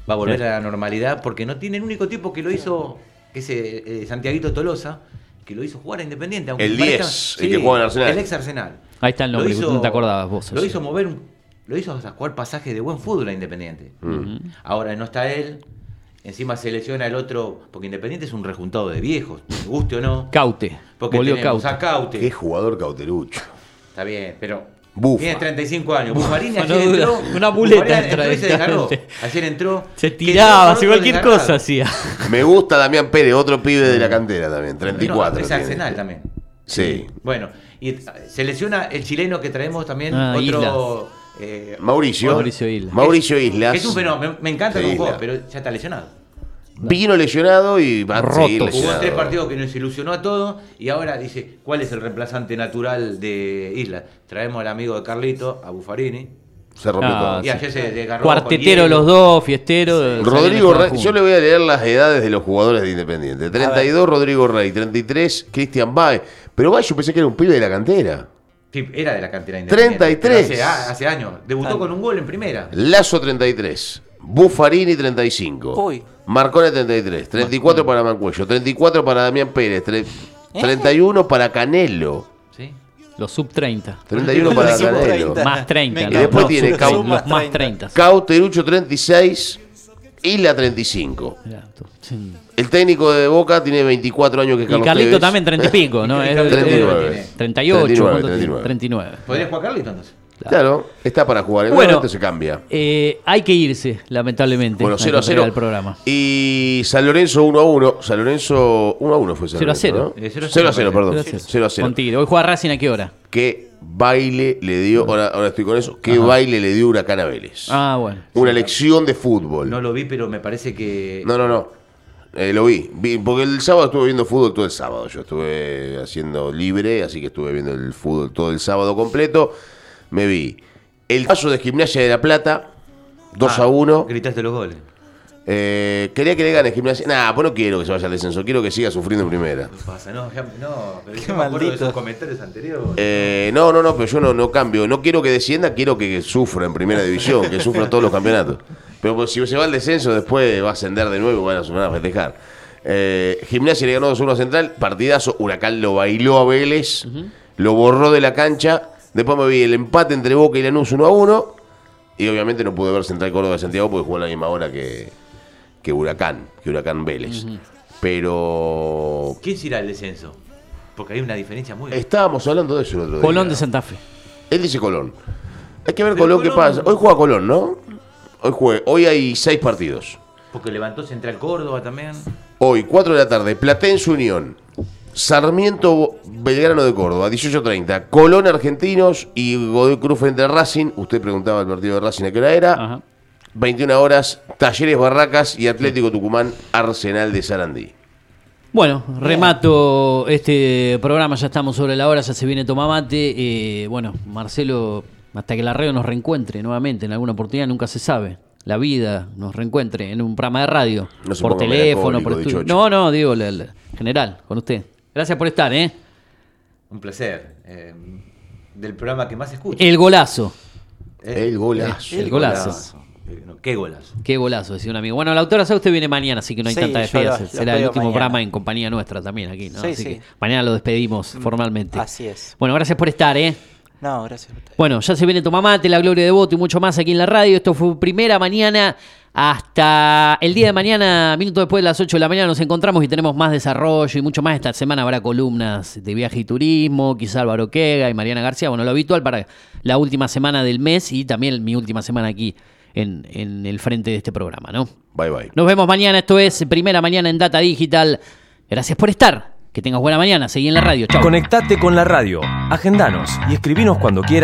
va a volver Sí. a la normalidad porque no tiene el único tipo que lo hizo, que es eh, eh, Santiaguito Tolosa, que lo hizo jugar a Independiente. aunque El parezca- 10, el que juega en Arsenal. El ex Arsenal. Ahí está el Lo nombre, que no te acordabas vos. Lo hizo mover, lo hizo hasta jugar pasajes de buen fútbol a Independiente. Ahora no está él. Encima se lesiona el otro, porque Independiente es un rejuntado de viejos, me guste o no. Caute. Porque Volvió tenemos Caute. a Caute. Qué jugador cauterucho. Está bien, pero. Bufa. Tiene 35 años. Bufarini ayer entró. Una muleta entró y se desgarró. Ayer entró. Se tiraba, otro cualquier desgarrado. cosa hacía. Me gusta Damián Pérez, otro pibe de la cantera también, 34. No, es tiene. Arsenal también. Sí. Bueno, y eh, se lesiona el chileno que traemos también. Ah, otro. eh, Mauricio. Mauricio Isla. Mauricio Islas. que es un fenómeno. Me, me encanta juega, Isla. pero ya está lesionado. Vino lesionado y va a Roto. Jugó lesionado. tres partidos que nos ilusionó a todos y ahora dice, ¿cuál es el reemplazante natural de Isla? Traemos al amigo de Carlito, a Buffarini. Se rompió Ah, todo. Y ayer se desgarró. Cuartetero los dos, fiestero. Rodrigo Rey, yo le voy a leer las edades de los jugadores de Independiente. 32 Rodrigo Rey, 33 Cristian Bae. Pero Bae yo pensé que era un pibe de la cantera. Sí, era de la cantera independiente. 33. pero Hace, hace años. Debutó con un gol en primera. Lazo 33, Buffarini 35, Uy. Marcone 33, 34 para Mancuello, 34 para Damián Pérez, tre- 31 para Canelo, ¿Sí? Los sub 30. 31 para Canelo, 30. Más 30. Me los- Y después los tiene Cau- los más 30. 30. Cauterucho 36, Isla 35. Mirá, tú. Sí. El técnico de Boca tiene 24 años que es Y Carlos Carlito Tevez. también 30 y pico, ¿no? Y Es- Carlito es- 39. 38, 39, ¿cuánto tiene? 39. 39. ¿Podría jugar Carlito entonces? Claro, está para jugar. En Bueno. momento se cambia. Eh, hay que irse, lamentablemente. Bueno, Hay 0 a que entregar 0. el programa. Y San Lorenzo 1 a 1. San Lorenzo 1 a 1 fue San 0 a Lorenzo, 0. ¿no? Eh, 0 a 0 a 0, 0, perdón. 0 a 0. 0 a 0. Con Tigre. Hoy juega Racing a qué hora? Qué baile le dio, ahora, ahora estoy con eso, qué baile le dio Huracán a Vélez. Ah, bueno. Una lección de fútbol. No lo vi, pero me parece que. No, no, no. Eh, lo vi. Vi- Porque el sábado estuve viendo fútbol todo el sábado. Yo estuve haciendo libre, así que estuve viendo el fútbol todo el sábado completo. Me vi el paso de Gimnasia de la Plata, 2 Ah, a 1. Gritaste los goles. Eh, quería que le gane Gimnasia. Nah, pues no quiero que se vaya al descenso. Quiero que siga sufriendo en primera. ¿Qué pasa? No, ya- no, pero Qué yo me acuerdo de maldito. esos comentarios anteriores. Eh, no, no, no, pero yo no, no cambio. No quiero que descienda, quiero que sufra en primera división, que sufra todos los campeonatos. Pero pues, si se va al descenso, después va a ascender de nuevo y van a sumar a festejar. Eh, Gimnasia le ganó 2-1 a Central, partidazo. Huracán lo bailó a Vélez, lo borró de la cancha. Después me vi el empate entre Boca y Lanús 1 a 1. Y obviamente no pude ver Central Córdoba de Santiago porque jugó a la misma hora que, que Huracán, que Huracán Vélez. Pero ¿Quién será el descenso? Porque hay una diferencia muy estábamos hablando de eso el otro día. Colón de Santa Fe. Él dice Colón. Hay que ver Pero Colón qué pasa. Hoy juega Colón, ¿no? Hoy juega. Hoy hay seis partidos. Porque levantó Central Córdoba también. Hoy, 4 de la tarde, Platense Unión. Sarmiento Belgrano de Córdoba, 18.30. Colón Argentinos y Godoy Cruz frente a Racing. Usted preguntaba el partido de Racing a qué hora era. Ajá. 21 horas, Talleres Barracas y Atlético Tucumán, Arsenal de Sarandí. Bueno, remato este programa, ya estamos sobre la hora, ya se viene Tomamate. Eh, bueno, Marcelo, hasta que la radio nos reencuentre nuevamente en alguna oportunidad, nunca se sabe. La vida nos reencuentre en un programa de radio, No por teléfono, por estudio. No, no, digo, la- la- general, con usted. Gracias por estar, ¿eh? Un placer. eh, del programa que más escucho. El golazo. El golazo. El golazo. Eh, no, qué golazo. Qué golazo, decía un amigo. Bueno, la autora usted viene mañana, así que no hay Sí, tanta despedida. Será el último mañana. programa en compañía nuestra también aquí, ¿no? Sí, así sí. que mañana lo despedimos formalmente. Así es. Bueno, gracias por estar, ¿eh? No, gracias. a ustedes. Bueno, ya se viene tu mamá, te la gloria de voto y mucho más aquí en la radio. Esto fue primera mañana. Hasta el día de mañana, minuto después de las 8 de la mañana, nos encontramos y tenemos más desarrollo y mucho más. Esta semana habrá columnas de viaje y turismo, quizá Álvaro Quega y Mariana García. Bueno, lo habitual para la última semana del mes y también mi última semana aquí en, en el frente de este programa, ¿no? Bye bye. Nos vemos mañana. Esto es Primera Mañana en Data Digital. Gracias por estar. Que tengas buena mañana. Seguí en la radio. Chao. Conectate con la radio, agendanos y escribinos cuando quieras